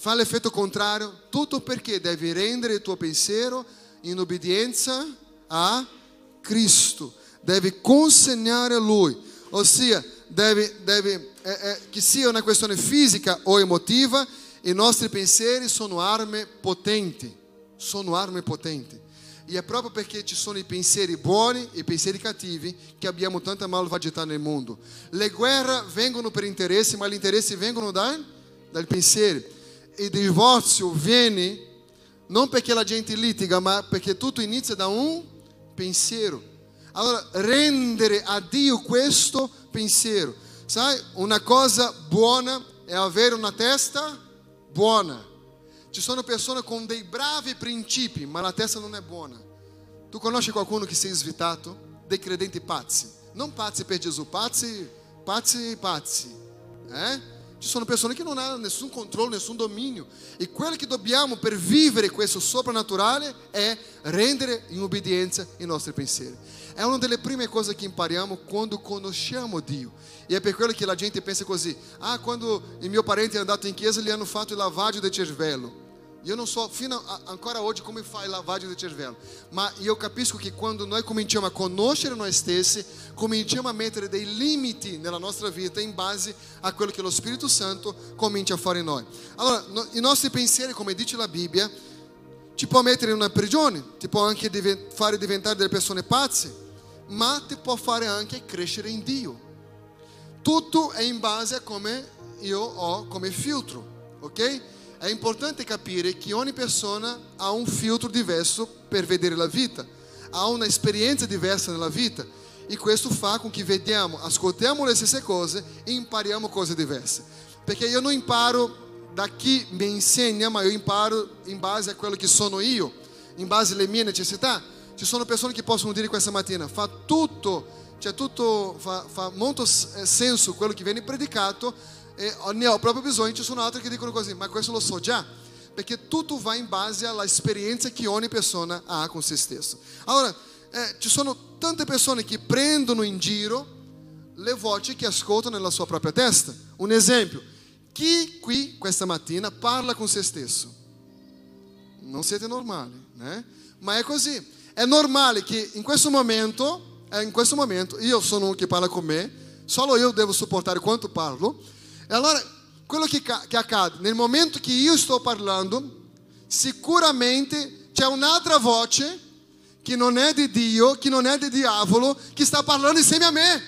Fa l'effetto contrario, tutto perché devi rendere il tuo pensiero in obbedienza a Cristo, devi consegnare a Lui, ossia deve, deve é, é, che sia una questione fisica o emotiva, i nostri pensieri sono armi potenti, sono armi potenti. E è proprio perché ci sono i pensieri buoni e i pensieri cattivi che abbiamo tanta malvagità nel mondo. Le guerre vengono per interessi, ma gli interessi vengono dai, dal pensiero. Il divorzio viene non perché la gente litiga, ma perché tutto inizia da un pensiero. Allora, rendere a Dio questo pensiero. Sai, una cosa buona è avere una testa buona. Ci sono persone con dei bravi principi, ma la testa non è buona. Tu conosci qualcuno che si è svitato? Dei credenti pazzi. Non pazzi per Gesù, pazzi, pazzi, pazzi. Eh? Ci sono persone che non hanno nessun controllo, nessun dominio. E quello che dobbiamo per vivere questo soprannaturale è rendere in obbedienza i nostri pensieri. È una delle prime cose che impariamo quando conosciamo Dio. E è per quello che la gente pensa così: ah, quando il mio parente è andato in chiesa, gli hanno fatto il lavaggio del cervello. Io non so fino ancora oggi come fa il lavaggio del cervello, ma io capisco che quando noi cominciamo a conoscere noi stessi, cominciamo a mettere dei limiti nella nostra vita in base a quello che lo Spirito Santo comincia a fare in noi. Allora, no, i nostri pensieri, come dice la Bibbia, ci può mettere in una prigione, ti può anche fare diventare delle persone pazze, ma ti può fare anche crescere in Dio. Tutto è in base a come io ho come filtro, ok? È importante capire che ogni persona ha un filtro diverso per vedere la vita, ha un'esperienza diversa nella vita e questo fa con che vediamo, ascoltiamo le stesse cose e impariamo cose diverse. Perché io non imparo da chi mi insegna, ma io imparo in base a quello che sono io, in base alle mie necessità. Ci sono persone che possono dire questa mattina, fa tutto, cioè tutto, fa, fa molto eh, senso quello che viene predicato, e ne ho proprio bisogno, ci sono altri che dicono così, ma questo lo so già. perché tutto va in base alla esperienza che ogni persona ha con se stesso. Allora, eh, ci sono tante persone che prendono in giro le voci che ascoltano nella sua propria testa. Un esempio, chi qui questa mattina parla con se stesso? Non siete normali, né? Ma è così. È normale che in questo momento, eh, in questo momento, io sono uno che parla con me, solo io devo sopportare quanto parlo. E allora, quello che, che accade, nel momento che io sto parlando, sicuramente c'è un'altra voce che non è di Dio, che non è di diavolo, che sta parlando insieme a me.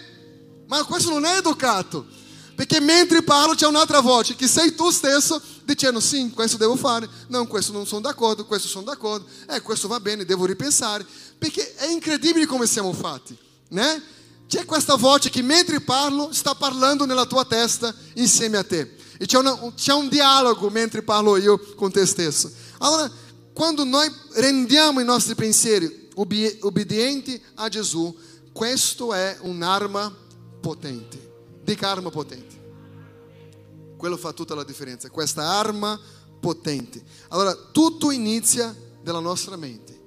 Ma questo non è educato. Perché mentre parlo c'è un'altra voce, che sei tu stesso, dicendo sì, questo devo fare, no, questo non sono d'accordo, questo sono d'accordo, eh, questo va bene, devo ripensare. Perché è incredibile come siamo fatti, né? C'è questa voce che mentre parlo sta parlando nella tua testa insieme a te. E c'è, una, c'è un dialogo mentre parlo io con te stesso. Allora, quando noi rendiamo i nostri pensieri obbedienti a Gesù, questo è un'arma potente. Dica arma potente. Quello fa tutta la differenza, questa arma potente. Allora, tutto inizia dalla nostra mente.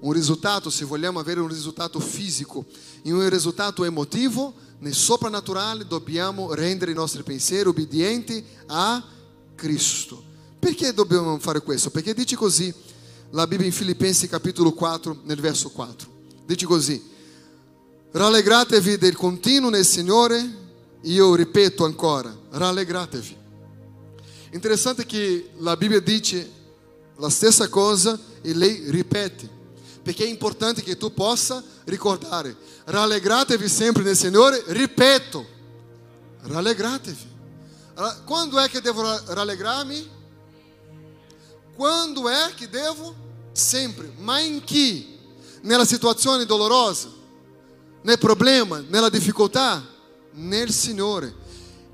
Un risultato, se vogliamo avere un risultato fisico e un risultato emotivo, nel soprannaturale dobbiamo rendere i nostri pensieri obbedienti a Cristo. Perché dobbiamo fare questo? Perché dice così la Bibbia in Filipensi capitolo 4 nel verso 4. Dice così, rallegratevi del continuo nel Signore, io ripeto ancora, rallegratevi. Interessante che la Bibbia dice la stessa cosa e lei ripete, perché è importante che tu possa ricordare, rallegratevi sempre nel Signore, ripeto, rallegratevi. Quando è che devo rallegrarmi? Quando é que devo? Sempre. Ma in chi? Nella situazione dolorosa? Nel problema? Nella difficoltà? Nel Signore.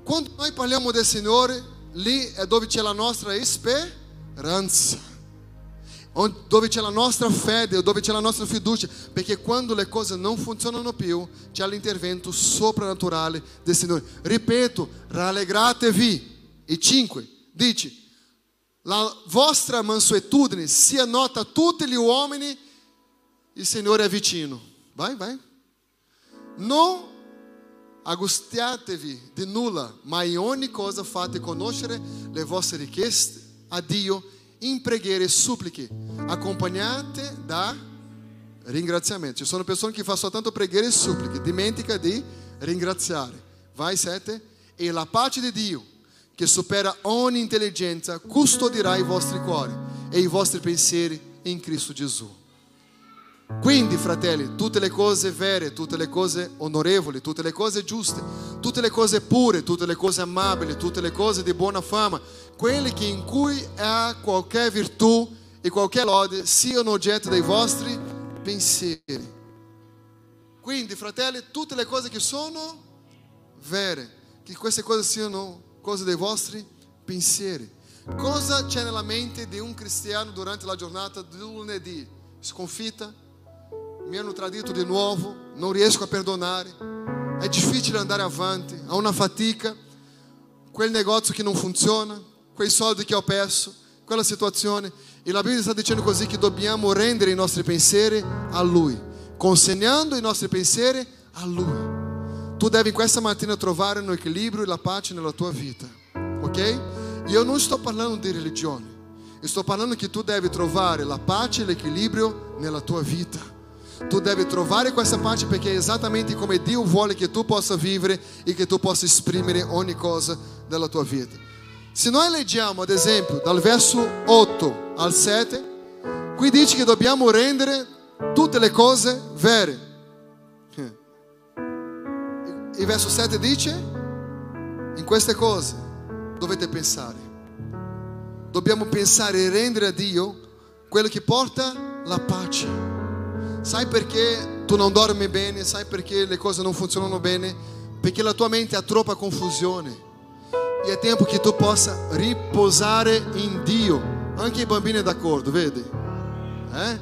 Quando noi parliamo del Signore, lì è dove c'è la nostra speranza. Dove c'è la nostra fede, dove c'è la nostra fiducia, perché quando le cose non funzionano più, c'è l'intervento soprannaturale del Signore. Ripeto, rallegratevi. E 5, dice, la vostra mansuetudine sia nota a tutti gli uomini, il Signore è vicino. Vai, vai. Non angustiatevi di nulla, ma in ogni cosa fate conoscere le vostre richieste a Dio in preghiere e suppliche, accompagnate da ringraziamento. Ci sono persone che fanno soltanto preghiere e suppliche, dimentica di ringraziare. Vai, sette. E la pace di Dio, che supera ogni intelligenza, custodirà i vostri cuori e i vostri pensieri in Cristo Gesù. Quindi, fratelli, tutte le cose vere, tutte le cose onorevoli, tutte le cose giuste, tutte le cose pure, tutte le cose amabili, tutte le cose di buona fama, quelle che in cui ha qualche virtù e qualche lode, siano oggetto dei vostri pensieri. Quindi, fratelli, tutte le cose che sono vere, che queste cose siano cose dei vostri pensieri. Cosa c'è nella mente di un cristiano durante la giornata di lunedì? Sconfitta? Mi hanno tradito di nuovo? Non riesco a perdonare? È difficile andare avanti? Ho una fatica? Quel negozio che non funziona? Quei soldi che ho perso? Quella situazione? E la Bibbia sta dicendo così che dobbiamo rendere i nostri pensieri a Lui, consegnando i nostri pensieri a Lui. Tu devi questa mattina trovare un equilibrio e la pace nella tua vita, ok? Io non sto parlando di religione, sto parlando che tu devi trovare la pace e l'equilibrio nella tua vita. Tu devi trovare questa pace perché è esattamente come Dio vuole che tu possa vivere e che tu possa esprimere ogni cosa della tua vita. Se noi leggiamo, ad esempio, dal verso 8 al 7, qui dice che dobbiamo rendere tutte le cose vere. Il verso 7 dice, in queste cose dovete pensare. Dobbiamo pensare e rendere a Dio quello che porta la pace. Sai perché tu non dormi bene? Sai perché le cose non funzionano bene? Perché la tua mente ha troppa confusione. E è tempo che tu possa riposare in Dio. Anche i bambini d'accordo, vedi? Eh?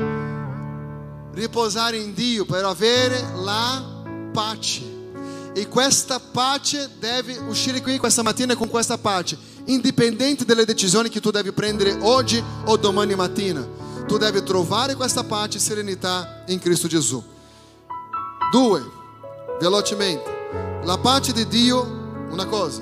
Riposare in Dio per avere la pace. E questa pace deve uscire qui questa mattina con questa pace. indipendente dalle decisioni che tu devi prendere oggi o domani mattina. Tu devi trovare questa pace e serenità in Cristo Gesù. Due, velocemente. La pace di Dio, una cosa,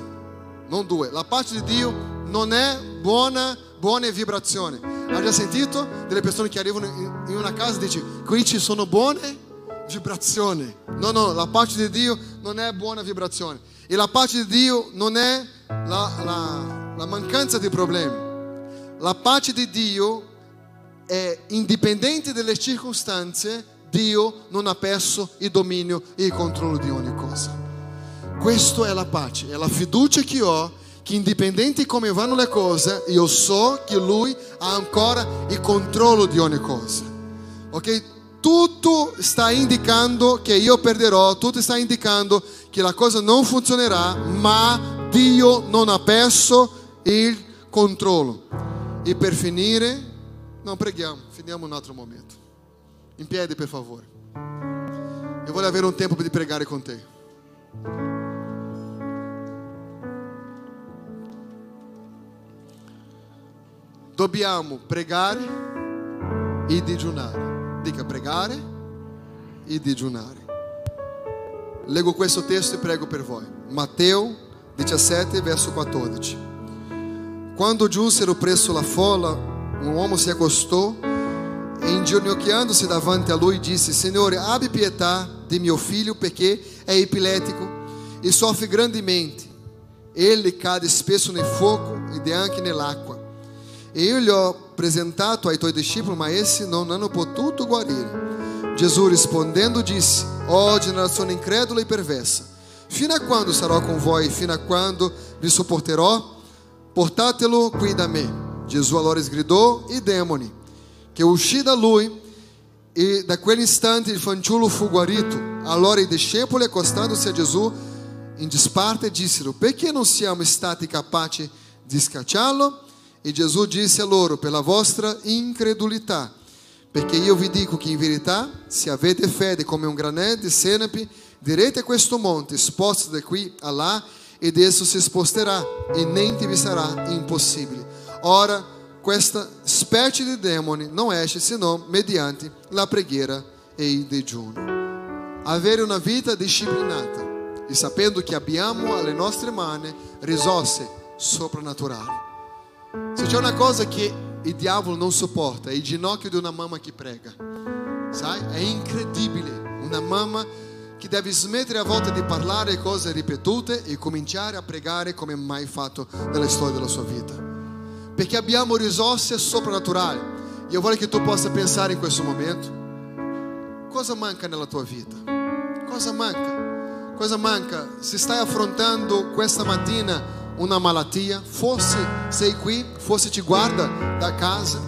non due. La pace di Dio non è buona, buone vibrazioni. Hai già sentito delle persone che arrivano in una casa e dicono qui ci sono buone vibrazioni? No, no, la pace di Dio non è buona vibrazione. E la pace di Dio non è la, la, la mancanza di problemi. La pace di Dio è indipendente dalle circostanze, Dio non ha perso il dominio e il controllo di ogni cosa. Questa è la pace, è la fiducia che ho che indipendente di come vanno le cose, io so che Lui ha ancora il controllo di ogni cosa. Ok? Tutto sta indicando che io perderò, tutto sta indicando che la cosa non funzionerà, ma Dio non ha perso il controllo. E per finire, non preghiamo, finiamo un altro momento. In piedi, per favore. Io voglio avere un tempo di pregare con te. Dobbiamo pregare e digiunare. Dica pregare e digiunare. Leggo questo testo e prego per voi. Matteo 17, verso 14. Quando giunsero presso la folla, un uomo si accostò e inginocchiandosi davanti a lui disse: Signore, abbi pietà di mio figlio perché è epiletico e soffre grandemente. Ele cade spesso nel fuoco ed anche nell'acqua. Io gli ho presentato ai tuoi discepoli, ma essi non hanno potuto guarire. Gesù rispondendo disse: Ó oh, gerazione incredula e perversa, fino a quando sarò con voi? Fino a quando vi sopporterò? Portatelo qui da me. Gesù allora sgridò i demoni, che uscì da lui, e da quell'istante il fanciullo fu guarito. Allora i discepoli, accostandosi a Gesù in disparte, dissero: Perché non siamo stati capaci di scacciarlo? E Gesù disse a loro: Per la vostra incredulità. Perché io vi dico che in verità, se avete fede come un granello di senape, direte a questo monte: sposta da qui a là, ed esso si sposterà, e niente vi sarà impossibile. Ora, questa specie di demoni non esce senão mediante la preghiera e il digiuno. Avere una vita disciplinata e sapendo che abbiamo alle nostre mani risorse soprannaturali. Se c'è una cosa che il diavolo non sopporta, è il ginocchio di una mamma che prega. Sai? È incredibile. Una mamma che deve smettere a volte di parlare cose ripetute e cominciare a pregare come mai fatto nella storia della sua vita. Perché abbiamo risorse soprannaturali. Io voglio che tu possa pensare in questo momento. Cosa manca nella tua vita? Cosa manca? Cosa manca? Se stai affrontando questa mattina una malattia, forse sei qui, forse ti guarda da casa,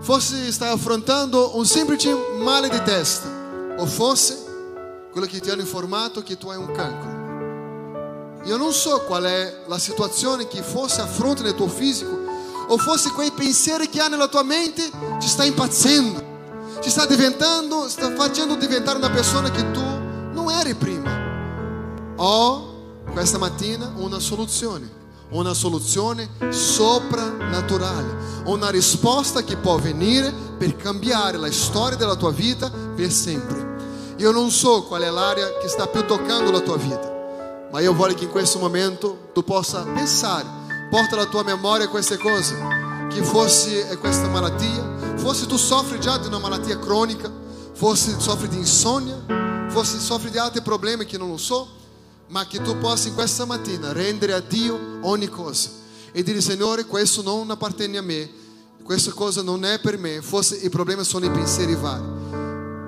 forse stai affrontando un semplice male di testa, o forse quello che ti hanno informato che tu hai un cancro. Io non so qual è la situazione che forse affronti nel tuo fisico, o forse quei pensieri che hai nella tua mente ti sta impazzendo, ti sta diventando, sta facendo diventare una persona che tu non eri prima. O questa mattina una soluzione, una soluzione soprannaturale, una risposta che può venire per cambiare la storia della tua vita per sempre. Io non so qual è l'area che sta più toccando la tua vita, ma io voglio che in questo momento tu possa pensare, porta alla tua memoria queste cose, che forse questa malattia, forse tu soffri già di una malattia cronica, forse soffri di insonnia, forse soffri di altri problemi che non lo so, ma che tu possa in questa mattina rendere a Dio ogni cosa e dire Signore questo non appartiene a me, questa cosa non è per me, forse i problemi sono i pensieri vari.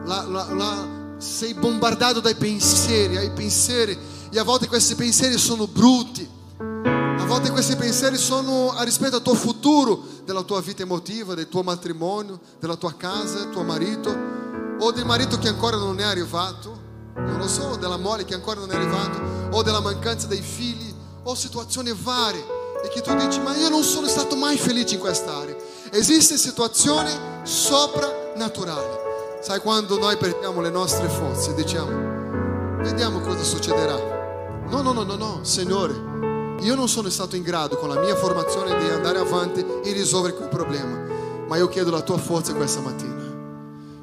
La, la, la, sei bombardato dai pensieri, hai pensieri e a volte questi pensieri sono brutti. A volte questi pensieri sono a rispetto al tuo futuro, della tua vita emotiva, del tuo matrimonio, della tua casa, tuo marito o del marito che ancora non è arrivato non lo so, della moglie che ancora non è arrivata, o della mancanza dei figli, o situazioni varie, e che tu dici, ma io non sono stato mai felice in quest'area. Esistono situazioni soprannaturali. Sai quando noi perdiamo le nostre forze, diciamo, vediamo cosa succederà. No, no, no, no, no, Signore, io non sono stato in grado con la mia formazione di andare avanti e risolvere quel problema, ma io chiedo la tua forza questa mattina.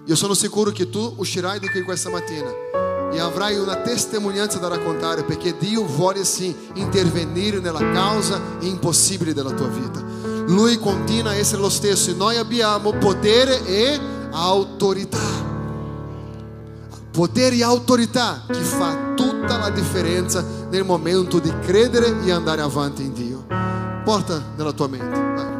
Io sono sicuro che tu uscirai di qui questa mattina e avrai una testimonianza da raccontare perché Dio vuole sì intervenire nella causa impossibile della tua vita. Lui continua a essere lo stesso e noi abbiamo potere e autorità. Potere e autorità che fa tutta la differenza nel momento di credere e andare avanti in Dio. Porta nella tua mente. Vai.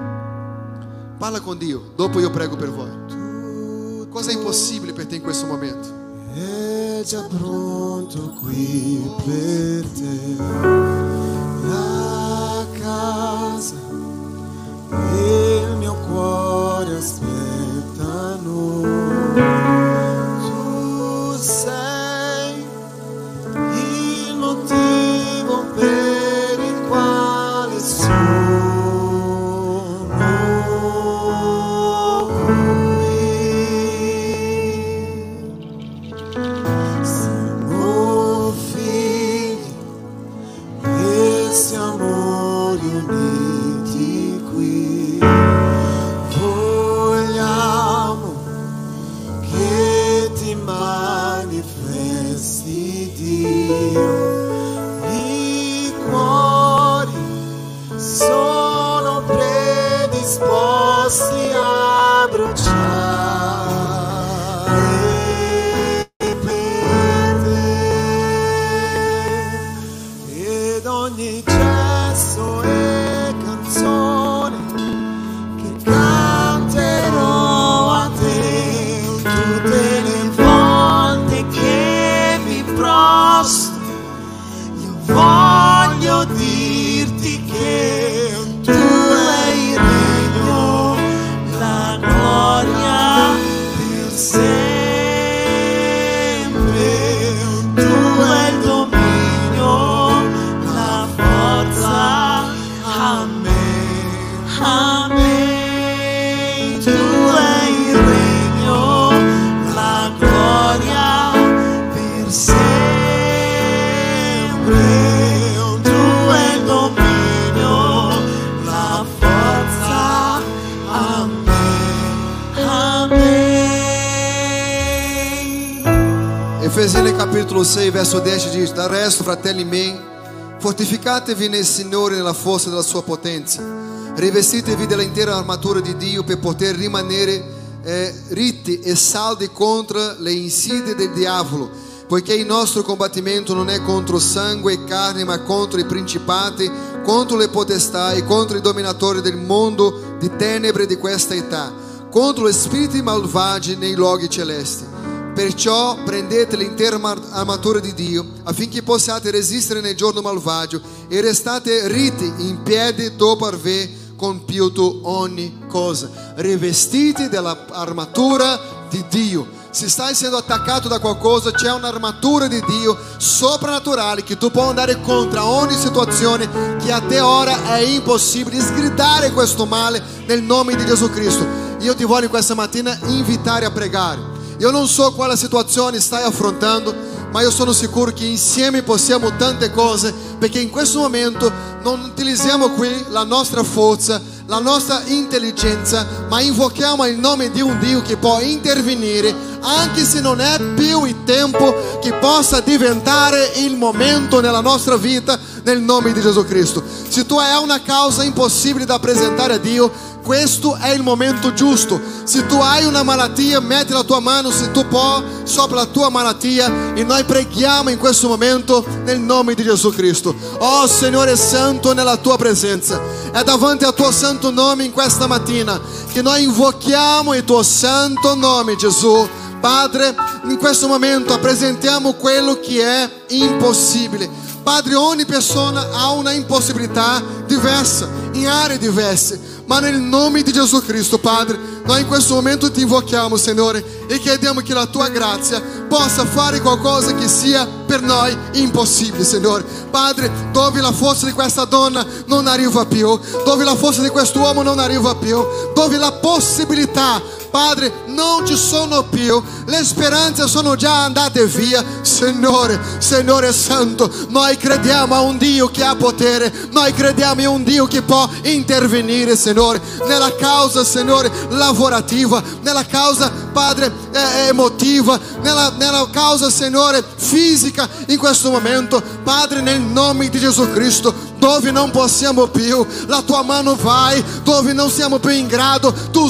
Parla con Dio, dopo io prego per voi. Cosa è impossibile per te in questo momento? Già pronto qui per te la casa e il mio cuore aspettano. Verso 10 diz: Da resto, fratelli miei, fortificatevi nel Signore nella forza della sua potenza. Rivestitevi dell'intera armatura di Dio per poter rimanere eh, ritti e saldi contro le insidie del diavolo, poiché il nostro combattimento non è contro sangue e carne, ma contro i principati, contro le potestà e contro i dominatori del mondo di tenebre di questa età, contro gli spiriti malvagi nei luoghi celesti. Perciò prendete l'intera armatura di Dio affinché possiate resistere nel giorno malvagio e restate ritti in piedi dopo aver compiuto ogni cosa. Rivestiti dell'armatura di Dio. Se stai sendo attaccato da qualcosa, c'è un'armatura di Dio soprannaturale che tu puoi andare contro ogni situazione che a te ora è impossibile sgridare questo male nel nome di Gesù Cristo. Io ti voglio questa mattina invitare a pregare. Io non so quale situazione stai affrontando, ma io sono sicuro che insieme possiamo tante cose, perché in questo momento non utilizziamo qui la nostra forza, la nostra intelligenza, ma invochiamo il nome di un Dio che può intervenire, anche se non è più il tempo che possa diventare il momento nella nostra vita, nel nome di Gesù Cristo. Se tu hai una causa impossibile da presentare a Dio, questo è il momento giusto. Se tu hai una malattia, metti la tua mano, se tu puoi, sopra la tua malattia e noi preghiamo in questo momento nel nome di Gesù Cristo. Oh Signore Santo, nella tua presenza. È davanti al tuo santo nome in questa mattina che noi invochiamo il tuo santo nome, Gesù. Padre, in questo momento presentiamo quello che è impossibile. Padre, ogni persona ha una impossibilità diversa, in aree diverse. Ma nel nome di Gesù Cristo, Padre, noi in questo momento ti invochiamo, Signore, e chiediamo che la tua grazia possa fare qualcosa che sia per noi impossibile, Signore. Padre, dove la forza di questa donna non arriva più, dove la forza di quest'uomo non arriva più, dove la possibilità Padre, non ci sono più, le speranze sono già andate via. Signore, Signore Santo, noi crediamo a un Dio che ha potere, noi crediamo in un Dio che può intervenire, Signore, nella causa, Signore, nella causa, Padre, eh, emotiva, nella, nella causa, Signore, fisica in questo momento. Padre, nel nome di Gesù Cristo, dove non possiamo più, la tua mano vai, dove non siamo più in grado, tu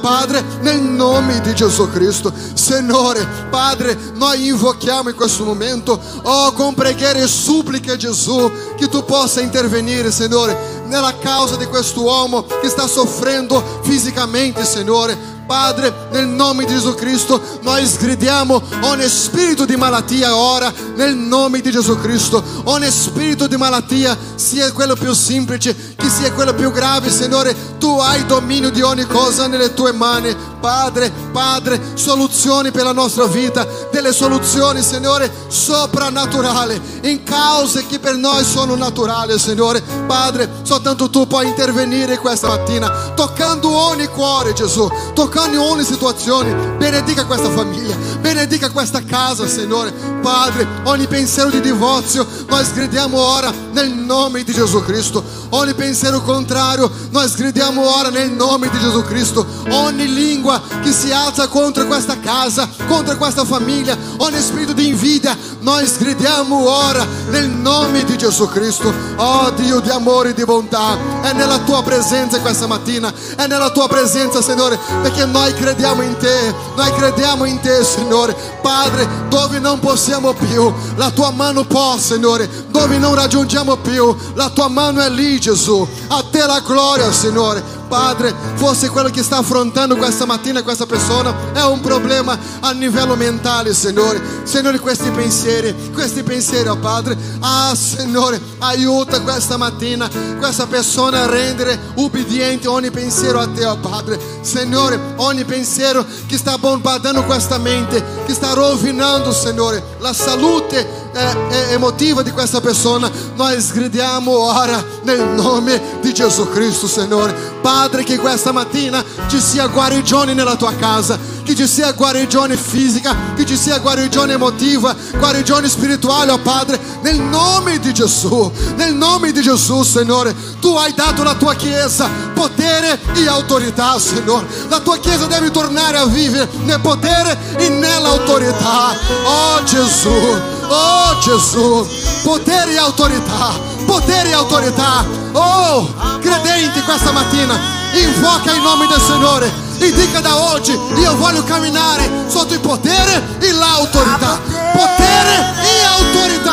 Padre, nel nome di Gesù Cristo. Signore, Padre, noi invochiamo in questo momento, oh, con preghiere e suppliche, Gesù, che tu possa intervenire, Signore, nella causa di quest'uomo che sta soffrendo fisicamente, Signore. Padre, nel nome di Gesù Cristo, noi sgridiamo ogni spirito di malattia ora, nel nome di Gesù Cristo. Ogni spirito di malattia, sia quello più semplice, che sia quello più grave, Signore, tu hai dominio di ogni cosa nelle tue mani. Padre, Padre, soluzioni per la nostra vita, delle soluzioni, Signore, soprannaturali, in cause che per noi sono naturali, Signore. Padre, soltanto tu puoi intervenire questa mattina, toccando ogni cuore, Gesù, toccando ogni situazione. Benedica questa famiglia, benedica questa casa, Signore. Padre, ogni pensiero di divorzio, noi sgridiamo ora nel nome di Gesù Cristo. Ogni pensiero contrario, noi sgridiamo ora nel nome di Gesù Cristo. Ogni lingua che si alza contro questa casa, contro questa famiglia, ogni spirito di invidia, noi sgridiamo ora nel nome di Gesù Cristo. Oh Dio di amore e di bontà, è nella tua presenza questa mattina, è nella tua presenza, Signore, perché noi crediamo in te, noi crediamo in te, Signore. Padre, dove non possiamo più, la tua mano può, Signore, dove non raggiungiamo più, la tua mano è lì, Gesù. A te la gloria, Signore. Padre, forse quello che sta affrontando questa mattina questa persona è un problema a livello mentale, Signore. Signore, questi pensieri, questi pensieri, oh Padre. Ah, Signore, aiuta questa mattina questa persona a rendere ubbidiente ogni pensiero a te, oh Padre. Signore, ogni pensiero che sta bombardando questa mente, che sta rovinando, Signore, la salute eh, eh, emotiva di questa persona, noi sgridiamo ora nel nome di Gesù Cristo, Signore. Padre, che questa mattina ci sia guarigione nella tua casa, che ci sia guarigione fisica, che ci sia guarigione emotiva, guarigione spirituale, oh Padre, nel nome di Gesù, nel nome di Gesù, Signore. Tu hai dato alla tua Chiesa potere e autorità, Signore. La tua Chiesa deve tornare a vivere nel potere e nell'autorità. Oh Gesù, oh Gesù, potere e autorità, potere e autorità. Oh, credenti questa mattina, invoca il nome del Signore e dica da oggi, io voglio camminare sotto il potere e l'autorità. Potere e autorità.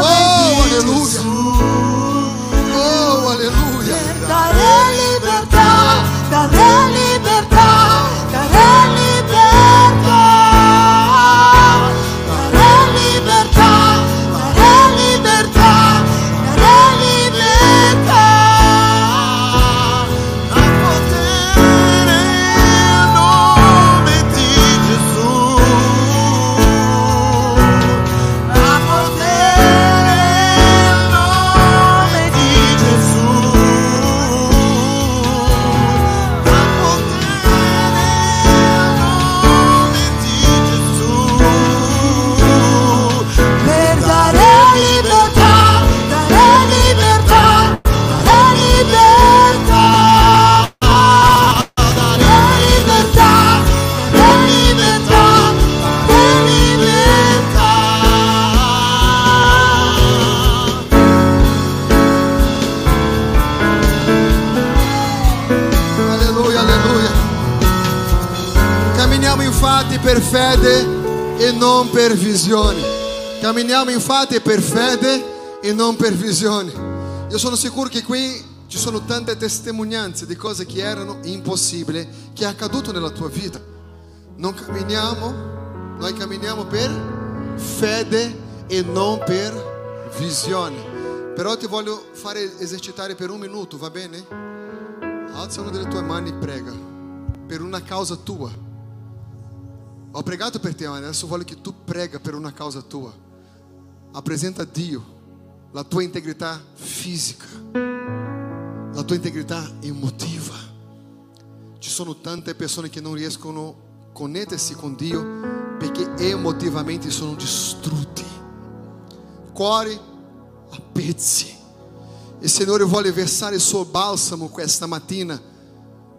Oh, alleluia. Oh, alleluia. Visione. Camminiamo infatti per fede e non per visione. Io sono sicuro che qui ci sono tante testimonianze di cose che erano impossibili, che è accaduto nella tua vita. Non camminiamo, noi camminiamo per fede e non per visione. Però ti voglio fare esercitare per un minuto, va bene? Alza una delle tue mani e prega per una causa tua. Ho pregato per te, ma adesso voglio che tu prega per una causa tua. Appresenta a Dio la tua integrità fisica, la tua integrità emotiva. Ci sono tante persone che non riescono a connettersi con Dio perché emotivamente sono distrutti. Cuori a pezzi. Il Signore vuole versare il suo balsamo questa mattina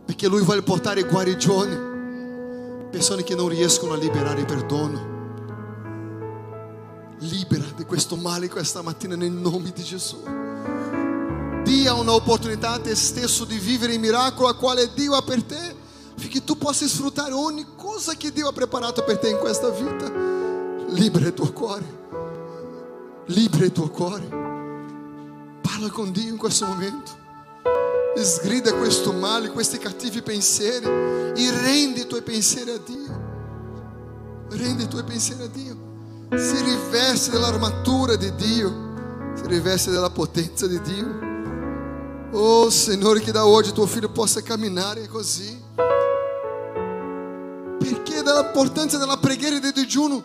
perché Lui vuole portare guarigione. Persone che non riescono a liberare perdono. Libera di questo male questa mattina nel nome di Gesù. Dia un'opportunità a te stesso di vivere il miracolo a quale Dio ha per te, affinché tu possa sfruttare ogni cosa che Dio ha preparato per te in questa vita. Libera il tuo cuore. Libera il tuo cuore. Parla con Dio in questo momento. Sgrida questo male, questi cattivi pensieri e rendi i tuoi pensieri a Dio. Rendi i tuoi pensieri a Dio. Si riveste dell'armatura di Dio. Si riveste della potenza di Dio. Oh Signore, che da oggi tuo figlio possa camminare così. Perché dell'importanza della preghiera e del digiuno?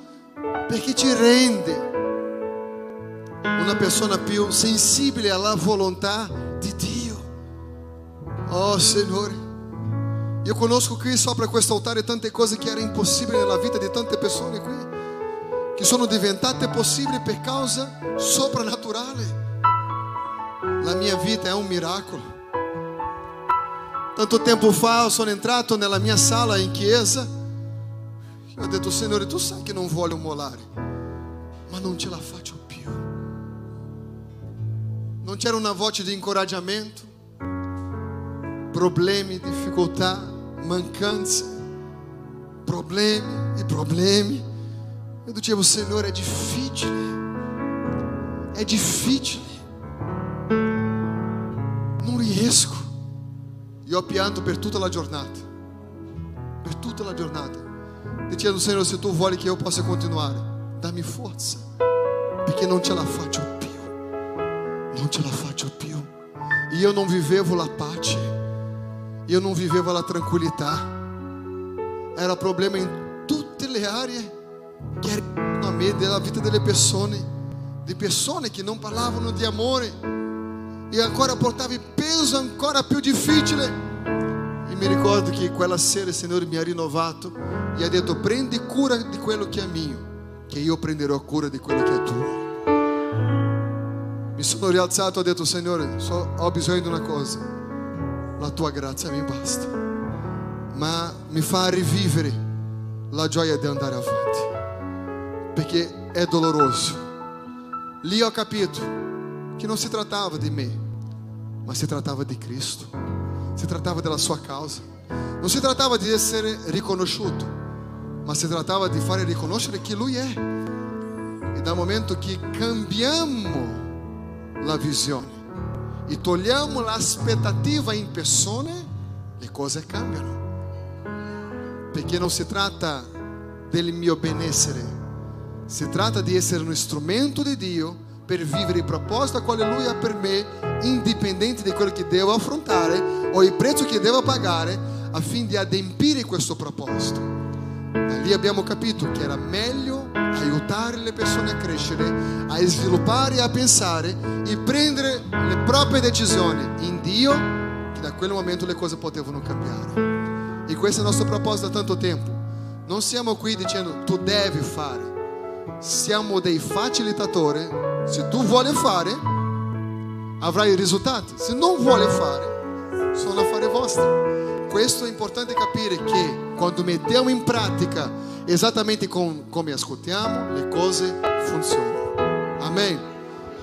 Perché ci rende una persona più sensibile alla volontà di Dio. Oh Signore, io conosco qui sopra questo altare tante cose che erano impossibili nella vita di tante persone qui, che sono diventate possibili per causa soprannaturale. La mia vita è un miracolo. Tanto tempo fa sono entrato nella mia sala in chiesa e ho detto, Signore, tu sai che non voglio mollare, ma non ce la faccio più. Non c'era una voce di incoraggiamento, problemi, difficoltà, mancanze, problemi e problemi. Eu dicevo, Signore, è difficile, è difficile, non riesco. Io ho pianto per tutta la giornata, per tutta la giornata, dicendo, Signore, se tu vuoi che io possa continuare, dammi forza, perché non ce la faccio più, non ce la faccio più. Io non vivevo la pace, io non vivevo la tranquillità, era problema in tutte le aree che erano a me della vita delle persone, di persone che non parlavano di amore e ancora portava il peso ancora più difficile. E mi ricordo che quella sera il Signore mi ha rinnovato e ha detto prendi cura di quello che è mio, che io prenderò cura di quello che è tuo. Mi sono rialzato e ho detto Signore, so- ho bisogno di una cosa, la tua grazia mi basta, ma mi fa rivivere la gioia di andare avanti, perché è doloroso. Lì ho capito che non si trattava di me, ma si trattava di Cristo, si trattava della sua causa, non si trattava di essere riconosciuto, ma si trattava di fare riconoscere chi Lui è. E dal momento che cambiamo la visione e togliamo l'aspettativa in persone, le cose cambiano. Perché non si tratta del mio benessere, si tratta di essere un strumento di Dio per vivere il proposito a quale Lui ha per me, indipendente di quello che devo affrontare o il prezzo che devo pagare, affinché adempiere questo proposito. Da lì abbiamo capito che era meglio aiutare le persone a crescere, a sviluppare a pensare e prendere le proprie decisioni in Dio, che da quel momento le cose potevano cambiare. E questo è il nostro proposito da tanto tempo. Non siamo qui dicendo tu devi fare, siamo dei facilitatori. Se tu vuoi fare, avrai risultati. Se non vuole fare, sono affari vostri. Questo è importante capire che quando mettiamo in pratica esattamente com- come ascoltiamo, le cose funzionano. Amen.